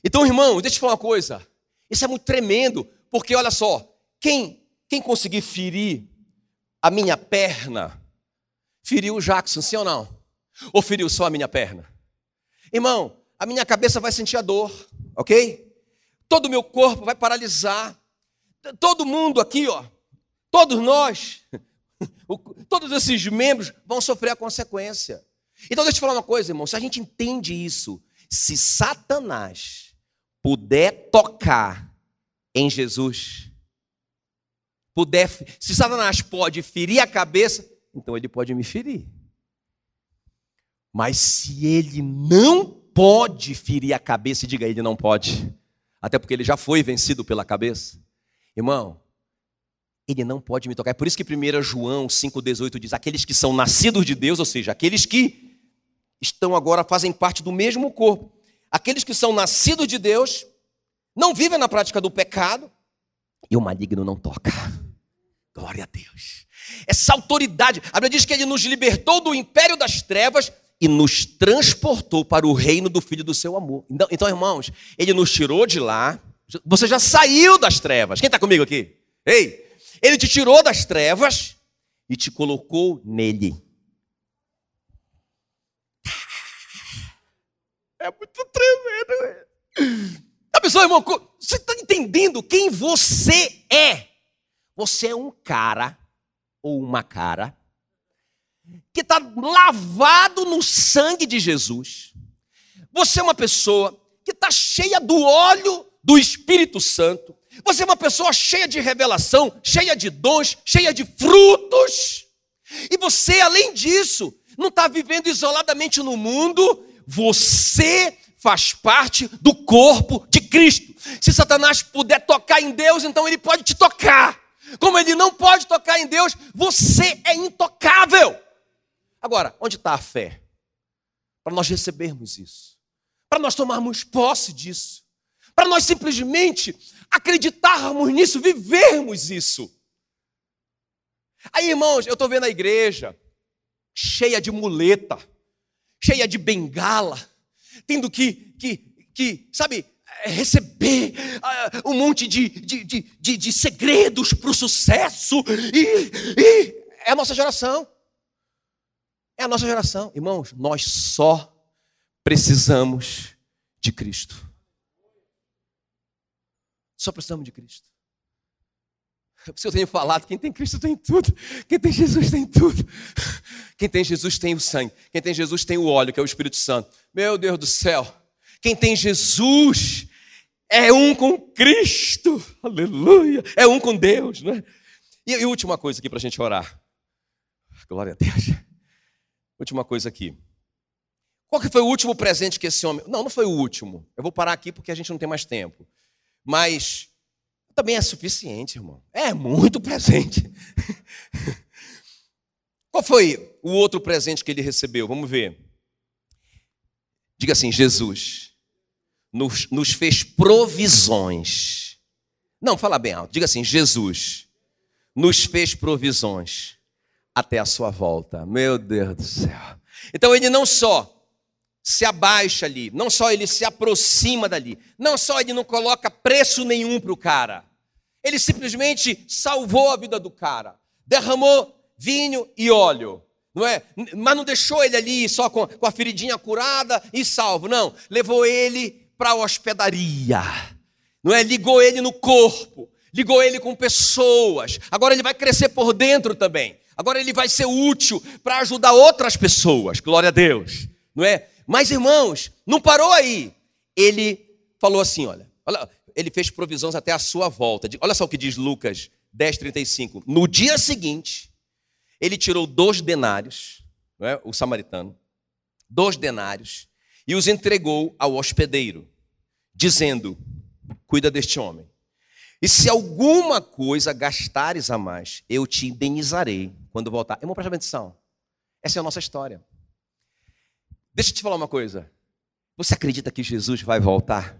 Então, irmão, deixa eu te falar uma coisa. Isso é muito tremendo, porque olha só, quem, quem conseguir ferir a minha perna, feriu o Jackson, sim ou não? Ou feriu só a minha perna? Irmão, a minha cabeça vai sentir a dor, ok? Todo o meu corpo vai paralisar. Todo mundo aqui, ó, todos nós, [laughs] todos esses membros vão sofrer a consequência. Então, deixa eu te falar uma coisa, irmão. Se a gente entende isso, se Satanás puder tocar em Jesus, puder, se Satanás pode ferir a cabeça, então ele pode me ferir. Mas se ele não pode ferir a cabeça e diga ele não pode. Até porque ele já foi vencido pela cabeça. Irmão, ele não pode me tocar. É por isso que 1 João 5,18 diz: aqueles que são nascidos de Deus, ou seja, aqueles que estão agora, fazem parte do mesmo corpo. Aqueles que são nascidos de Deus, não vivem na prática do pecado, e o maligno não toca. Glória a Deus. Essa autoridade, a Bíblia diz que ele nos libertou do império das trevas e nos transportou para o reino do Filho do seu amor. Então, então irmãos, ele nos tirou de lá. Você já saiu das trevas. Quem está comigo aqui? Ei, ele te tirou das trevas e te colocou nele. É muito tremendo. A pessoa, irmão, você está entendendo quem você é? Você é um cara ou uma cara que está lavado no sangue de Jesus. Você é uma pessoa que está cheia do óleo do Espírito Santo. Você é uma pessoa cheia de revelação, cheia de dons, cheia de frutos. E você, além disso, não está vivendo isoladamente no mundo, você faz parte do corpo de Cristo. Se Satanás puder tocar em Deus, então ele pode te tocar. Como ele não pode tocar em Deus, você é intocável. Agora, onde está a fé? Para nós recebermos isso, para nós tomarmos posse disso, para nós simplesmente acreditarmos nisso, vivermos isso. Aí, irmãos, eu estou vendo a igreja cheia de muleta, cheia de bengala, tendo que, que, que sabe, receber uh, um monte de, de, de, de, de segredos para o sucesso, e, e é a nossa geração. É a nossa geração. Irmãos, nós só precisamos de Cristo. Só precisamos de Cristo. Por isso eu tenho falado: quem tem Cristo tem tudo, quem tem Jesus tem tudo. Quem tem Jesus tem o sangue, quem tem Jesus tem o óleo, que é o Espírito Santo. Meu Deus do céu, quem tem Jesus é um com Cristo, aleluia, é um com Deus, não é? E, e última coisa aqui para a gente orar, glória a Deus. Última coisa aqui. Qual que foi o último presente que esse homem. Não, não foi o último. Eu vou parar aqui porque a gente não tem mais tempo. Mas também é suficiente, irmão. É muito presente. [laughs] Qual foi o outro presente que ele recebeu? Vamos ver. Diga assim: Jesus nos, nos fez provisões. Não, fala bem alto. Diga assim: Jesus nos fez provisões até a sua volta. Meu Deus do céu. Então ele não só se abaixa ali, não só ele se aproxima dali, não só ele não coloca preço nenhum para o cara, ele simplesmente salvou a vida do cara, derramou vinho e óleo, não é? Mas não deixou ele ali só com, com a feridinha curada e salvo, não, levou ele para a hospedaria, não é? Ligou ele no corpo, ligou ele com pessoas, agora ele vai crescer por dentro também, agora ele vai ser útil para ajudar outras pessoas, glória a Deus, não é? Mas, irmãos, não parou aí. Ele falou assim: olha, olha ele fez provisões até a sua volta. Olha só o que diz Lucas 10, 35. No dia seguinte, ele tirou dois denários, é? o samaritano, dois denários, e os entregou ao hospedeiro, dizendo: Cuida deste homem. E se alguma coisa gastares a mais, eu te indenizarei quando voltar. Irmão, presta atenção. Essa é a nossa história. Deixa eu te falar uma coisa. Você acredita que Jesus vai voltar?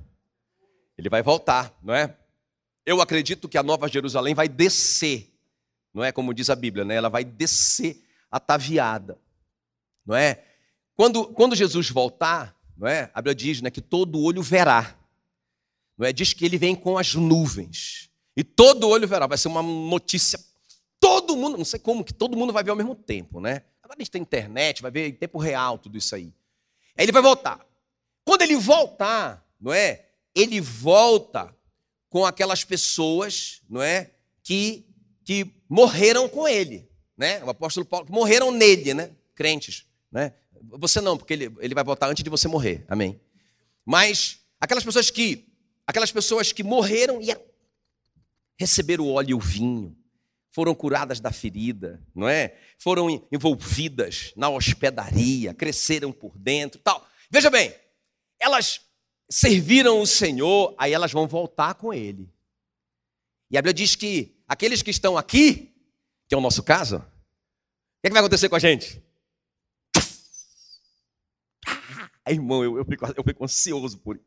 Ele vai voltar, não é? Eu acredito que a Nova Jerusalém vai descer, não é como diz a Bíblia, né? Ela vai descer ataviada, não é? Quando, quando Jesus voltar, não é? A Bíblia diz, né, que todo olho verá, não é? Diz que ele vem com as nuvens e todo olho verá. Vai ser uma notícia. Todo mundo, não sei como que todo mundo vai ver ao mesmo tempo, né? Agora a gente tem internet, vai ver em tempo real tudo isso aí. Aí ele vai voltar. Quando ele voltar, não é? Ele volta com aquelas pessoas, não é? Que, que morreram com ele, né? O apóstolo Paulo, que morreram nele, né? Crentes, né? Você não, porque ele, ele vai voltar antes de você morrer, amém? Mas aquelas pessoas que, aquelas pessoas que morreram e receberam o óleo e o vinho, foram curadas da ferida, não é? Foram envolvidas na hospedaria, cresceram por dentro, tal. Veja bem, elas serviram o Senhor, aí elas vão voltar com ele. E a Bíblia diz que aqueles que estão aqui, que é o nosso caso, o que, é que vai acontecer com a gente? Ah, irmão, eu, eu, fico, eu fico ansioso por.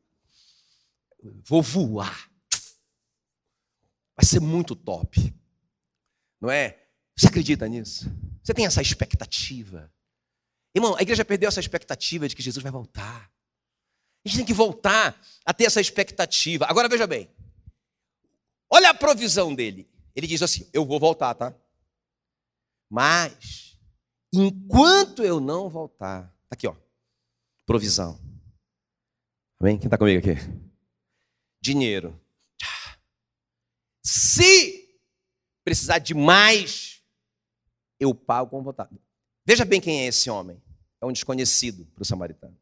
Vou voar. Vai ser muito top. Não é? Você acredita nisso? Você tem essa expectativa? Irmão, a igreja perdeu essa expectativa de que Jesus vai voltar. A gente tem que voltar a ter essa expectativa. Agora veja bem. Olha a provisão dele. Ele diz assim: Eu vou voltar, tá? Mas, enquanto eu não voltar, tá aqui, ó, provisão. Amém? Quem está comigo aqui? Dinheiro. Se precisar de mais, eu pago com vontade. Veja bem quem é esse homem. É um desconhecido para o samaritano.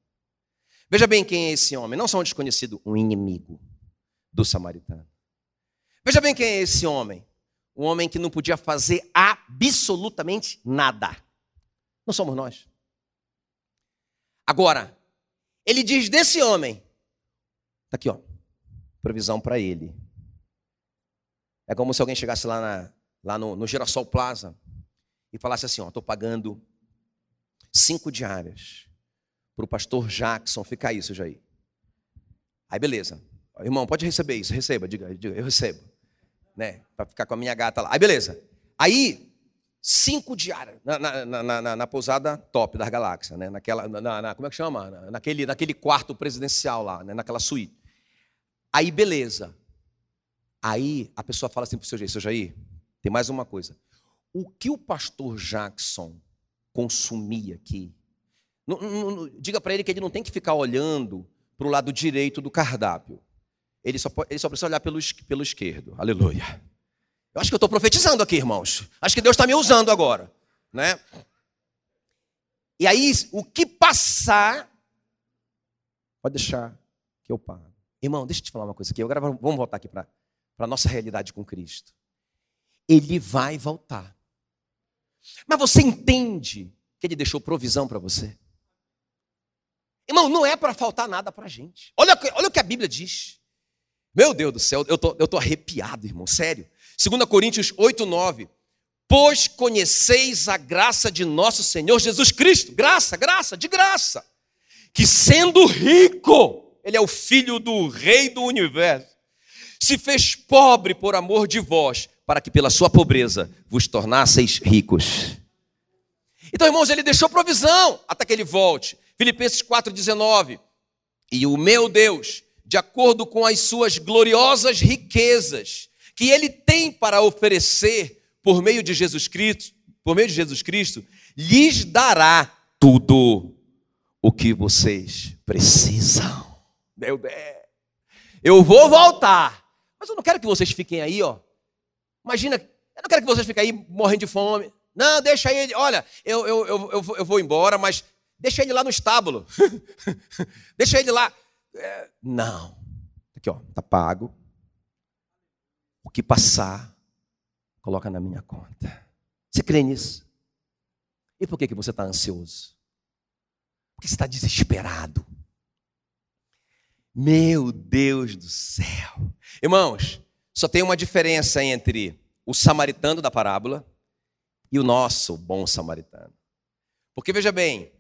Veja bem quem é esse homem. Não só um desconhecido, um inimigo do samaritano. Veja bem quem é esse homem. Um homem que não podia fazer absolutamente nada. Não somos nós. Agora, ele diz desse homem, está aqui, ó, provisão para ele. É como se alguém chegasse lá, na, lá no, no Girassol Plaza e falasse assim: ó, estou pagando cinco diárias para o pastor Jackson ficar isso, Jair. Aí beleza. Irmão, pode receber isso, receba, diga, diga eu recebo. Né? Para ficar com a minha gata lá. Aí beleza. Aí, cinco diárias na, na, na, na pousada top da galáxia, né? Naquela, na, como é que chama? Naquele, naquele quarto presidencial lá, né? naquela suíte. Aí beleza. Aí a pessoa fala assim para o seu Jair, seu Jair, tem mais uma coisa. O que o pastor Jackson consumia aqui, não, não, não, diga para ele que ele não tem que ficar olhando para o lado direito do cardápio. Ele só, ele só precisa olhar pelo, pelo esquerdo. Aleluia. Eu acho que eu estou profetizando aqui, irmãos. Acho que Deus está me usando agora. Né? E aí, o que passar, pode deixar que eu pago. Irmão, deixa eu te falar uma coisa aqui. Agora vamos voltar aqui para a nossa realidade com Cristo. Ele vai voltar. Mas você entende que ele deixou provisão para você? Irmão, não é para faltar nada para a gente. Olha, olha o que a Bíblia diz. Meu Deus do céu, eu tô, estou tô arrepiado, irmão, sério. 2 Coríntios 8, 9. Pois conheceis a graça de nosso Senhor Jesus Cristo. Graça, graça, de graça. Que sendo rico, ele é o filho do rei do universo se fez pobre por amor de vós, para que pela sua pobreza vos tornasseis ricos. Então, irmãos, ele deixou provisão até que ele volte. Filipenses 4,19. E o meu Deus, de acordo com as suas gloriosas riquezas, que ele tem para oferecer por meio de Jesus Cristo, por meio de Jesus Cristo, lhes dará tudo o que vocês precisam. Meu Deus. Eu vou voltar mas eu não quero que vocês fiquem aí, ó. Imagina, eu não quero que vocês fiquem aí morrendo de fome. Não, deixa ele, olha, eu, eu, eu, eu, eu vou embora, mas deixa ele lá no estábulo. [laughs] deixa ele lá. É, não. Aqui, ó, tá pago. O que passar, coloca na minha conta. Você crê nisso? E por que, que você está ansioso? Porque você está desesperado. Meu Deus do céu. Irmãos, só tem uma diferença entre o samaritano da parábola e o nosso bom samaritano. Porque veja bem,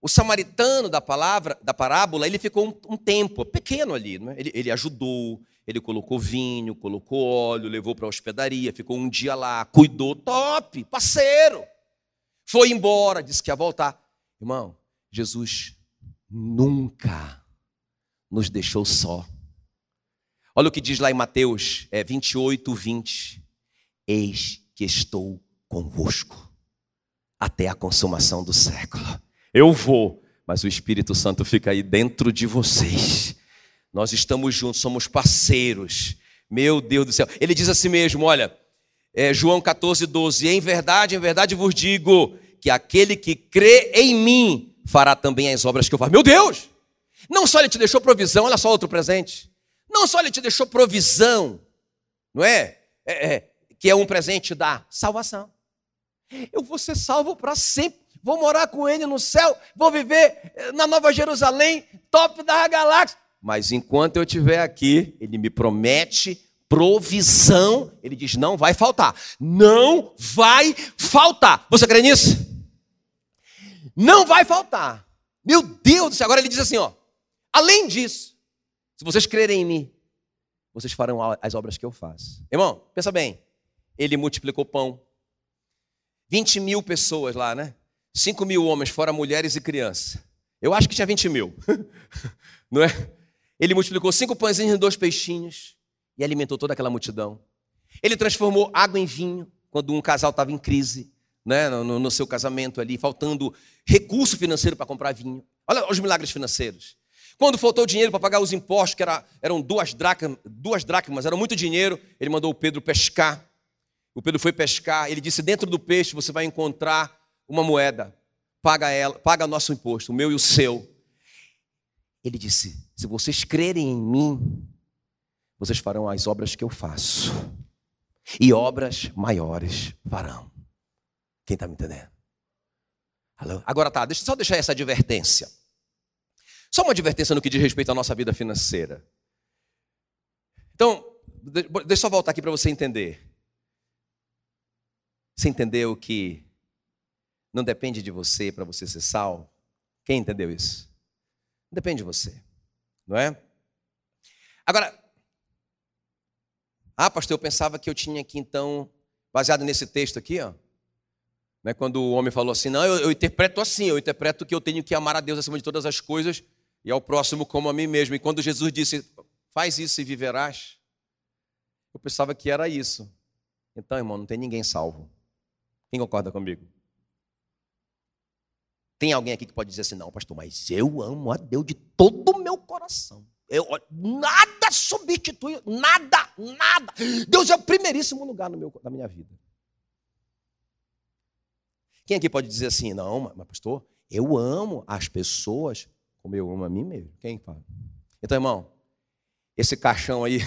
o samaritano da palavra, da parábola, ele ficou um, um tempo pequeno ali, né? ele, ele ajudou, ele colocou vinho, colocou óleo, levou para a hospedaria, ficou um dia lá, cuidou, top, parceiro. Foi embora, disse que ia voltar. Irmão, Jesus nunca nos deixou só. Olha o que diz lá em Mateus é, 28, 20. Eis que estou convosco até a consumação do século. Eu vou, mas o Espírito Santo fica aí dentro de vocês. Nós estamos juntos, somos parceiros. Meu Deus do céu. Ele diz assim mesmo: olha, é, João 14, 12. Em verdade, em verdade vos digo que aquele que crê em mim fará também as obras que eu faço. Meu Deus! Não só ele te deixou provisão, olha só outro presente. Não só ele te deixou provisão, não é? é, é que é um presente da salvação. Eu vou ser salvo para sempre. vou morar com ele no céu, vou viver eh, na Nova Jerusalém, top da galáxia. Mas enquanto eu estiver aqui, ele me promete provisão, ele diz: não vai faltar. Não vai faltar. Você crê nisso? Não vai faltar. Meu Deus do céu. Agora ele diz assim: ó, além disso, se vocês crerem em mim, vocês farão as obras que eu faço. Irmão, pensa bem. Ele multiplicou pão. 20 mil pessoas lá, né? 5 mil homens, fora mulheres e crianças. Eu acho que tinha 20 mil. [laughs] Não é? Ele multiplicou cinco pãezinhos e dois peixinhos e alimentou toda aquela multidão. Ele transformou água em vinho quando um casal estava em crise, né, no, no, seu casamento ali, faltando recurso financeiro para comprar vinho. Olha os milagres financeiros. Quando faltou dinheiro para pagar os impostos, que era, eram duas dracmas, duas dracmas, era muito dinheiro, ele mandou o Pedro pescar. O Pedro foi pescar, ele disse: dentro do peixe você vai encontrar uma moeda. Paga ela, paga nosso imposto, o meu e o seu. Ele disse: se vocês crerem em mim, vocês farão as obras que eu faço, e obras maiores farão. Quem está me entendendo? Alô? Agora tá, deixa só deixar essa advertência. Só uma advertência no que diz respeito à nossa vida financeira. Então, deixa eu só voltar aqui para você entender. Você entendeu que não depende de você para você ser sal? Quem entendeu isso? Não depende de você, não é? Agora, ah, pastor, eu pensava que eu tinha que então, baseado nesse texto aqui, ó, né, quando o homem falou assim, não, eu, eu interpreto assim, eu interpreto que eu tenho que amar a Deus acima de todas as coisas e ao próximo como a mim mesmo. E quando Jesus disse, faz isso e viverás, eu pensava que era isso. Então, irmão, não tem ninguém salvo. Quem concorda comigo? Tem alguém aqui que pode dizer assim, não, pastor, mas eu amo a Deus de todo o meu coração. Eu, nada substitui, nada, nada. Deus é o primeiríssimo lugar no meu, na minha vida. Quem aqui pode dizer assim, não, mas pastor, eu amo as pessoas como eu amo a mim mesmo? Quem fala? Então, irmão, esse caixão aí,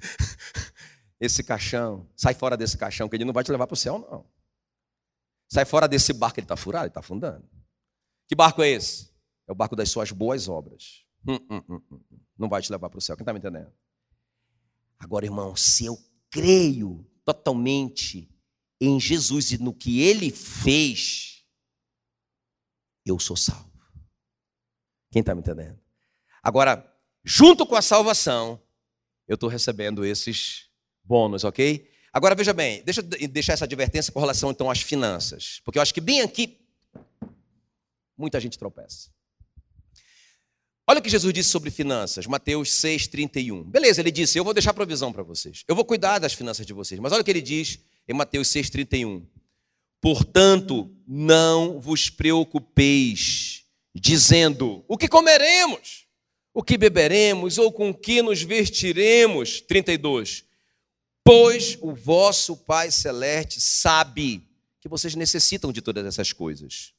[laughs] esse caixão, sai fora desse caixão, que ele não vai te levar para o céu, não. Sai fora desse barco, ele está furado, ele está afundando. Que barco é esse? É o barco das suas boas obras. Hum, hum, hum, hum, hum. não vai te levar para o céu. Quem está me entendendo? Agora, irmão, se eu creio totalmente em Jesus e no que ele fez, eu sou salvo. Quem está me entendendo? Agora, junto com a salvação, eu estou recebendo esses bônus, ok? Agora veja bem, deixa eu deixar essa advertência com relação então às finanças, porque eu acho que bem aqui muita gente tropeça. Olha o que Jesus disse sobre finanças, Mateus 6,31. Beleza, ele disse: Eu vou deixar provisão para vocês, eu vou cuidar das finanças de vocês. Mas olha o que ele diz em Mateus 6,31. Portanto, não vos preocupeis, dizendo: O que comeremos? O que beberemos? Ou com que nos vestiremos? 32. Pois o vosso Pai Celeste sabe que vocês necessitam de todas essas coisas.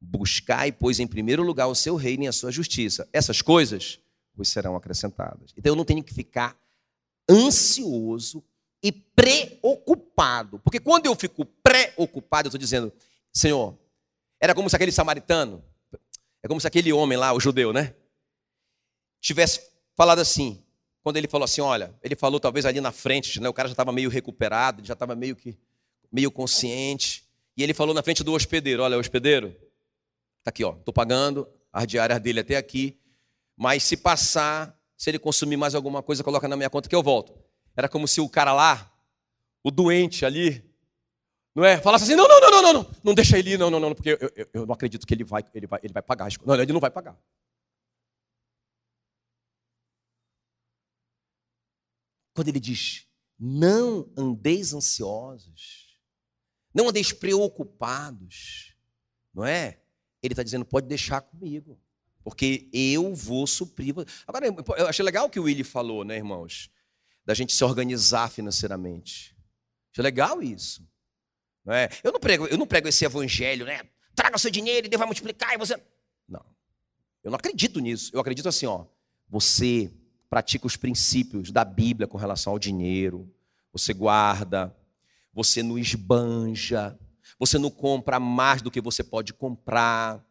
Buscai, pois, em primeiro lugar o seu reino e a sua justiça. Essas coisas vos serão acrescentadas. Então eu não tenho que ficar ansioso e preocupado. Porque quando eu fico preocupado, eu estou dizendo, Senhor, era como se aquele samaritano, é como se aquele homem lá, o judeu, né? Tivesse falado assim, quando ele falou assim, olha, ele falou talvez ali na frente, né? O cara já estava meio recuperado, já estava meio que meio consciente. E ele falou na frente do hospedeiro, olha, hospedeiro, Está aqui, ó. Estou pagando as diárias dele até aqui. Mas se passar, se ele consumir mais alguma coisa, coloca na minha conta que eu volto. Era como se o cara lá, o doente ali, não é? Falasse assim: não, não, não, não, não, não, não deixa ele ir, não, não, não, porque eu, eu, eu não acredito que ele vai, ele vai, ele vai pagar. Não, ele não vai pagar. Quando ele diz: não andeis ansiosos, não andeis preocupados, não é? Ele está dizendo: pode deixar comigo, porque eu vou suprir. Agora, eu achei legal o que o Willy falou, né, irmãos? Da gente se organizar financeiramente. Achei legal isso. Não é? eu, não prego, eu não prego esse evangelho, né? Traga seu dinheiro e Deus vai multiplicar e você. Não. Eu não acredito nisso. Eu acredito assim, ó. Você pratica os princípios da Bíblia com relação ao dinheiro, você guarda, você não esbanja, você não compra mais do que você pode comprar,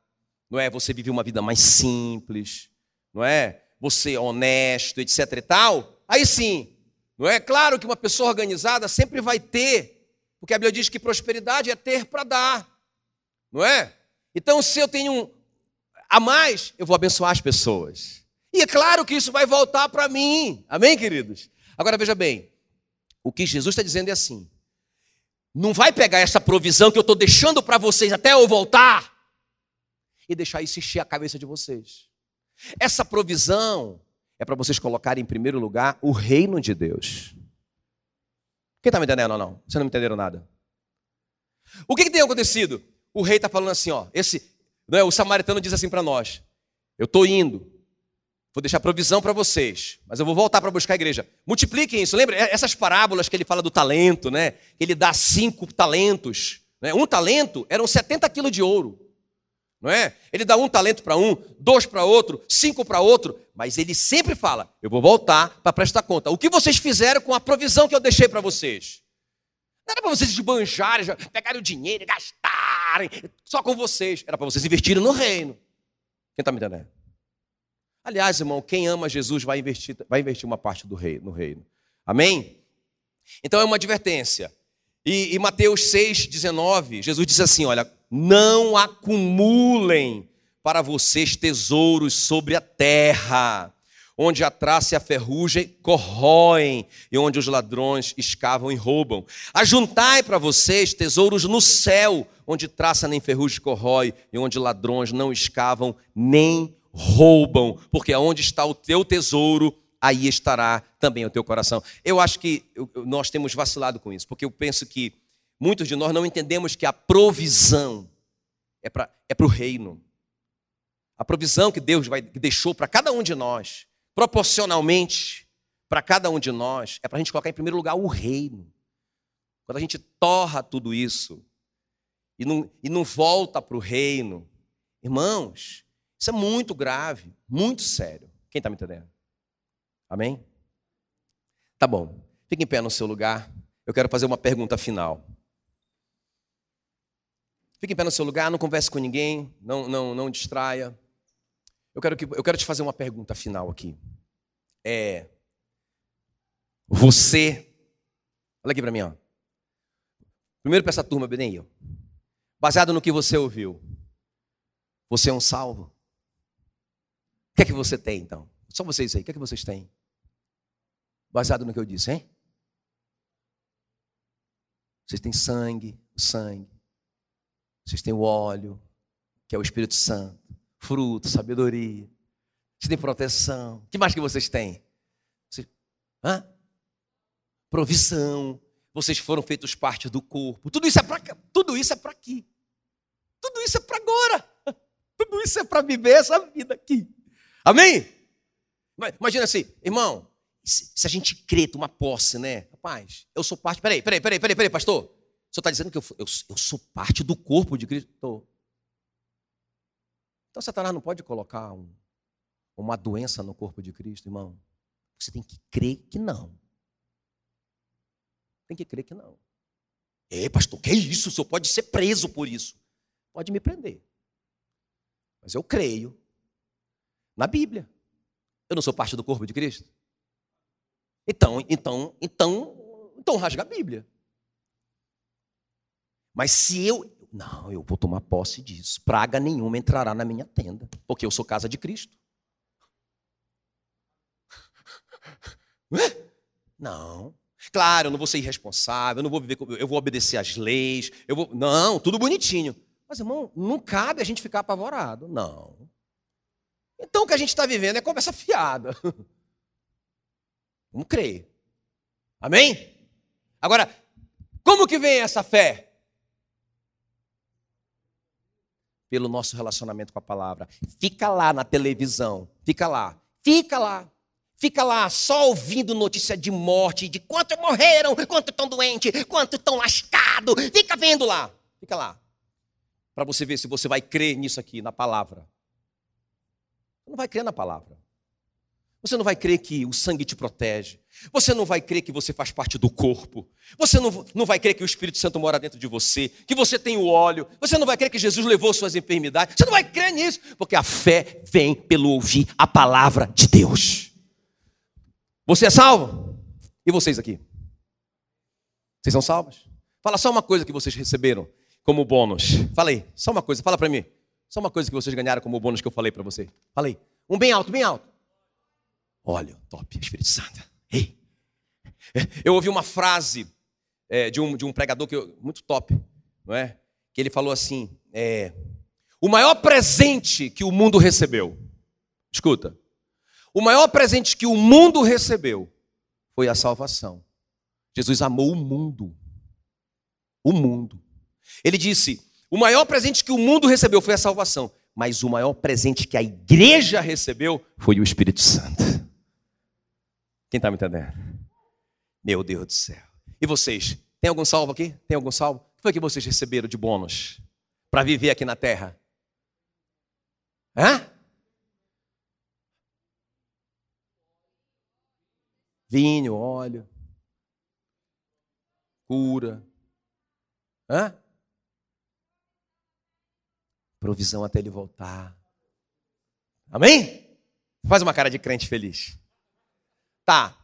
não é? Você vive uma vida mais simples, não é? Você é honesto, etc e tal. Aí sim, não é? Claro que uma pessoa organizada sempre vai ter, porque a Bíblia diz que prosperidade é ter para dar, não é? Então, se eu tenho a mais, eu vou abençoar as pessoas. E é claro que isso vai voltar para mim. Amém, queridos? Agora veja bem, o que Jesus está dizendo é assim: não vai pegar essa provisão que eu estou deixando para vocês até eu voltar e deixar isso encher a cabeça de vocês. Essa provisão é para vocês colocarem em primeiro lugar o reino de Deus. Quem está me entendendo ou não? Vocês não me entenderam nada? O que, que tem acontecido? O rei está falando assim, ó, esse, é, o samaritano diz assim para nós: eu estou indo, Vou deixar provisão para vocês, mas eu vou voltar para buscar a igreja. Multipliquem isso. Lembra essas parábolas que ele fala do talento, né? Ele dá cinco talentos. Né? Um talento eram 70 quilos de ouro. Não é? Ele dá um talento para um, dois para outro, cinco para outro, mas ele sempre fala: Eu vou voltar para prestar conta. O que vocês fizeram com a provisão que eu deixei para vocês? Não era para vocês esbanjarem, pegarem o dinheiro gastarem só com vocês. Era para vocês investirem no reino. Quem está me entendendo? Aliás, irmão, quem ama Jesus vai investir, vai investir uma parte do rei, no reino. Amém? Então é uma advertência. E, e Mateus 6, 19, Jesus diz assim: Olha, não acumulem para vocês tesouros sobre a terra, onde a traça e a ferrugem corroem, e onde os ladrões escavam e roubam. Ajuntai para vocês tesouros no céu, onde traça nem ferrugem corrói, e onde ladrões não escavam nem roubam, porque aonde está o teu tesouro, aí estará também o teu coração. Eu acho que nós temos vacilado com isso, porque eu penso que muitos de nós não entendemos que a provisão é para é o reino. A provisão que Deus vai, que deixou para cada um de nós, proporcionalmente para cada um de nós, é para a gente colocar em primeiro lugar o reino. Quando a gente torra tudo isso e não, e não volta para o reino, irmãos, isso é muito grave, muito sério. Quem está me entendendo? Amém? Tá bom. Fique em pé no seu lugar. Eu quero fazer uma pergunta final. Fique em pé no seu lugar, não converse com ninguém, não, não, não distraia. Eu quero, que, eu quero te fazer uma pergunta final aqui. É. Você. Olha aqui para mim, ó. Primeiro para essa turma, Benem, baseado no que você ouviu, você é um salvo? O que é que você tem, então? Só vocês aí, o que é que vocês têm? Baseado no que eu disse, hein? Vocês têm sangue, sangue. Vocês têm o óleo, que é o Espírito Santo. Fruto, sabedoria. Vocês têm proteção. O que mais que vocês têm? Vocês... Hã? Provisão. Vocês foram feitos parte do corpo. Tudo isso é para tudo isso é para aqui. Tudo isso é para agora. [laughs] Tudo isso é para viver essa vida aqui. Amém? Imagina assim, irmão, se a gente crê, uma posse, né? Rapaz, eu sou parte. Peraí, peraí, peraí, peraí, peraí, pastor. Senhor está dizendo que eu, eu, eu, sou parte do corpo de Cristo? Tô. Então Satanás não pode colocar um, uma doença no corpo de Cristo, irmão. Você tem que crer que não. Tem que crer que não. Ei, pastor, que isso? O senhor pode ser preso por isso. Pode me prender. Mas eu creio na Bíblia. Eu não sou parte do corpo de Cristo? Então, então, então, então rasga a Bíblia. Mas se eu. Não, eu vou tomar posse disso. Praga nenhuma entrará na minha tenda, porque eu sou casa de Cristo. [laughs] Não. Claro, eu não vou ser irresponsável, eu não vou viver, eu vou obedecer às leis, eu vou. Não, tudo bonitinho. Mas, irmão, não cabe a gente ficar apavorado. Não. Então o que a gente está vivendo é conversa fiada. [laughs] Vamos crer. Amém? Agora, como que vem essa fé? Pelo nosso relacionamento com a palavra. Fica lá na televisão, fica lá, fica lá. Fica lá só ouvindo notícia de morte, de quantos morreram, quantos estão doentes, quantos estão lascados. Fica vendo lá, fica lá. Para você ver se você vai crer nisso aqui, na palavra. Não vai crer na palavra. Você não vai crer que o sangue te protege. Você não vai crer que você faz parte do corpo. Você não, não vai crer que o Espírito Santo mora dentro de você, que você tem o óleo. Você não vai crer que Jesus levou suas enfermidades. Você não vai crer nisso, porque a fé vem pelo ouvir a palavra de Deus. Você é salvo? E vocês aqui? Vocês são salvos? Fala só uma coisa que vocês receberam como bônus. Fala aí, só uma coisa, fala para mim. Só uma coisa que vocês ganharam como bônus que eu falei para você. Fala aí. Um bem alto, bem alto. Óleo, top, Espírito Santo. Ei. Eu ouvi uma frase é, de, um, de um pregador que eu, muito top, não é? Que ele falou assim: é, o maior presente que o mundo recebeu, escuta, o maior presente que o mundo recebeu foi a salvação. Jesus amou o mundo. O mundo. Ele disse: o maior presente que o mundo recebeu foi a salvação, mas o maior presente que a igreja recebeu foi o Espírito Santo. Quem está me entendendo? Meu Deus do céu. E vocês? Tem algum salvo aqui? Tem algum salvo? O que foi que vocês receberam de bônus para viver aqui na terra? Hã? Vinho, óleo, cura. Hã? Provisão até ele voltar. Amém? Faz uma cara de crente feliz. Tá.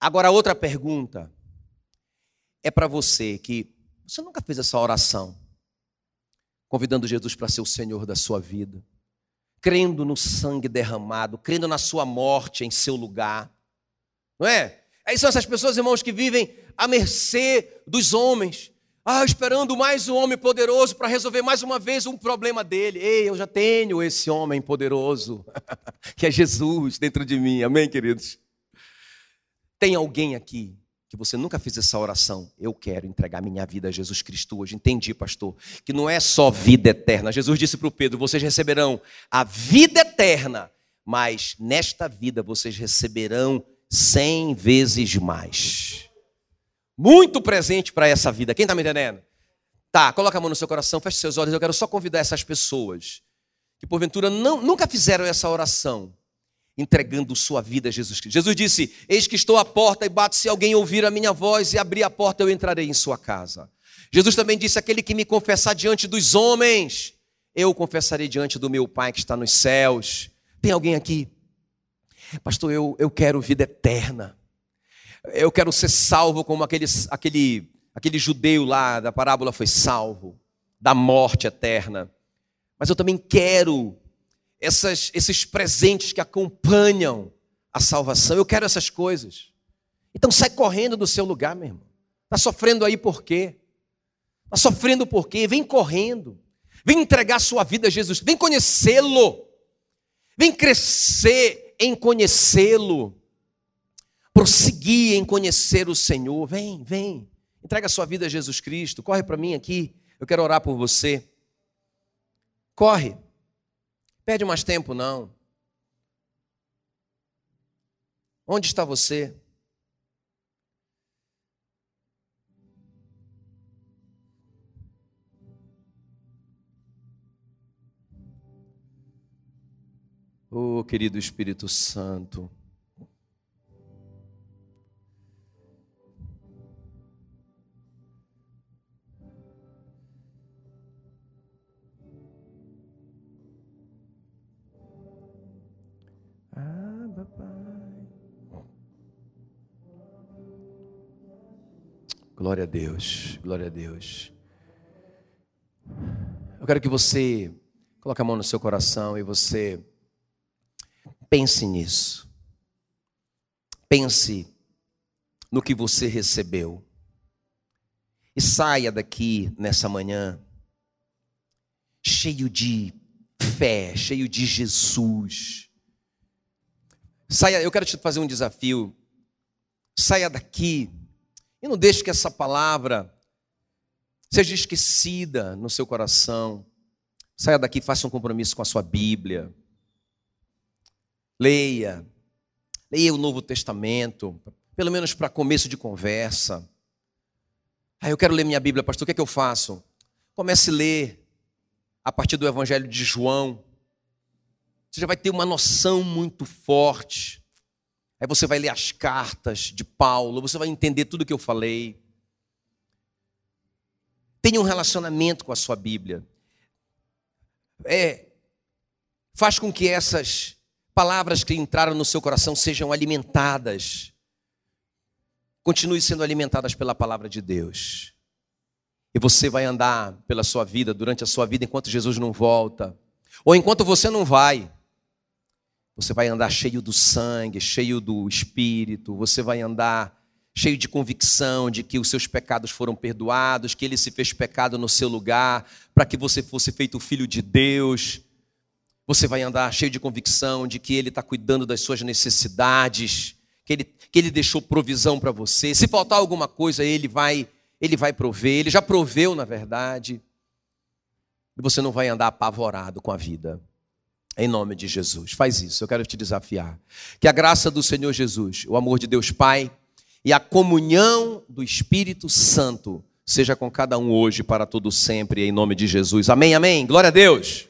Agora, outra pergunta é para você que você nunca fez essa oração, convidando Jesus para ser o Senhor da sua vida, crendo no sangue derramado, crendo na sua morte em seu lugar, não é? Aí são essas pessoas, irmãos, que vivem à mercê dos homens, ah, esperando mais um homem poderoso para resolver mais uma vez um problema dele. Ei, eu já tenho esse homem poderoso, [laughs] que é Jesus dentro de mim. Amém, queridos? Tem alguém aqui que você nunca fez essa oração? Eu quero entregar minha vida a Jesus Cristo hoje. Entendi, pastor, que não é só vida eterna. Jesus disse para o Pedro: vocês receberão a vida eterna, mas nesta vida vocês receberão cem vezes mais muito presente para essa vida. Quem está me entendendo? Tá, coloca a mão no seu coração, feche seus olhos. Eu quero só convidar essas pessoas que porventura não, nunca fizeram essa oração, entregando sua vida a Jesus Cristo. Jesus disse: Eis que estou à porta e bato, se alguém ouvir a minha voz e abrir a porta, eu entrarei em sua casa. Jesus também disse: Aquele que me confessar diante dos homens, eu confessarei diante do meu Pai que está nos céus. Tem alguém aqui? Pastor, eu, eu quero vida eterna eu quero ser salvo como aquele, aquele, aquele judeu lá da parábola foi salvo, da morte eterna. Mas eu também quero essas, esses presentes que acompanham a salvação. Eu quero essas coisas. Então sai correndo do seu lugar, meu irmão. Está sofrendo aí por quê? Está sofrendo por quê? Vem correndo. Vem entregar sua vida a Jesus. Vem conhecê-lo. Vem crescer em conhecê-lo prosseguir em conhecer o Senhor. Vem, vem. Entrega a sua vida a Jesus Cristo. Corre para mim aqui. Eu quero orar por você. Corre. Perde mais tempo, não. Onde está você? Oh, querido Espírito Santo. Glória a Deus, glória a Deus. Eu quero que você coloque a mão no seu coração e você pense nisso. Pense no que você recebeu. E saia daqui nessa manhã cheio de fé, cheio de Jesus. Saia, eu quero te fazer um desafio. Saia daqui e não deixe que essa palavra seja esquecida no seu coração. Saia daqui, faça um compromisso com a sua Bíblia. Leia. Leia o Novo Testamento, pelo menos para começo de conversa. Ah, eu quero ler minha Bíblia, pastor, o que é que eu faço? Comece a ler a partir do Evangelho de João. Você já vai ter uma noção muito forte. Aí você vai ler as cartas de Paulo, você vai entender tudo o que eu falei. Tenha um relacionamento com a sua Bíblia. É, faz com que essas palavras que entraram no seu coração sejam alimentadas. Continue sendo alimentadas pela palavra de Deus. E você vai andar pela sua vida, durante a sua vida, enquanto Jesus não volta. Ou enquanto você não vai. Você vai andar cheio do sangue, cheio do espírito, você vai andar cheio de convicção de que os seus pecados foram perdoados, que ele se fez pecado no seu lugar, para que você fosse feito filho de Deus. Você vai andar cheio de convicção de que ele está cuidando das suas necessidades, que ele, que ele deixou provisão para você. Se faltar alguma coisa, ele vai, ele vai prover, ele já proveu, na verdade. E você não vai andar apavorado com a vida. Em nome de Jesus. Faz isso, eu quero te desafiar. Que a graça do Senhor Jesus, o amor de Deus Pai e a comunhão do Espírito Santo seja com cada um hoje para todo sempre, em nome de Jesus. Amém, amém. Glória a Deus.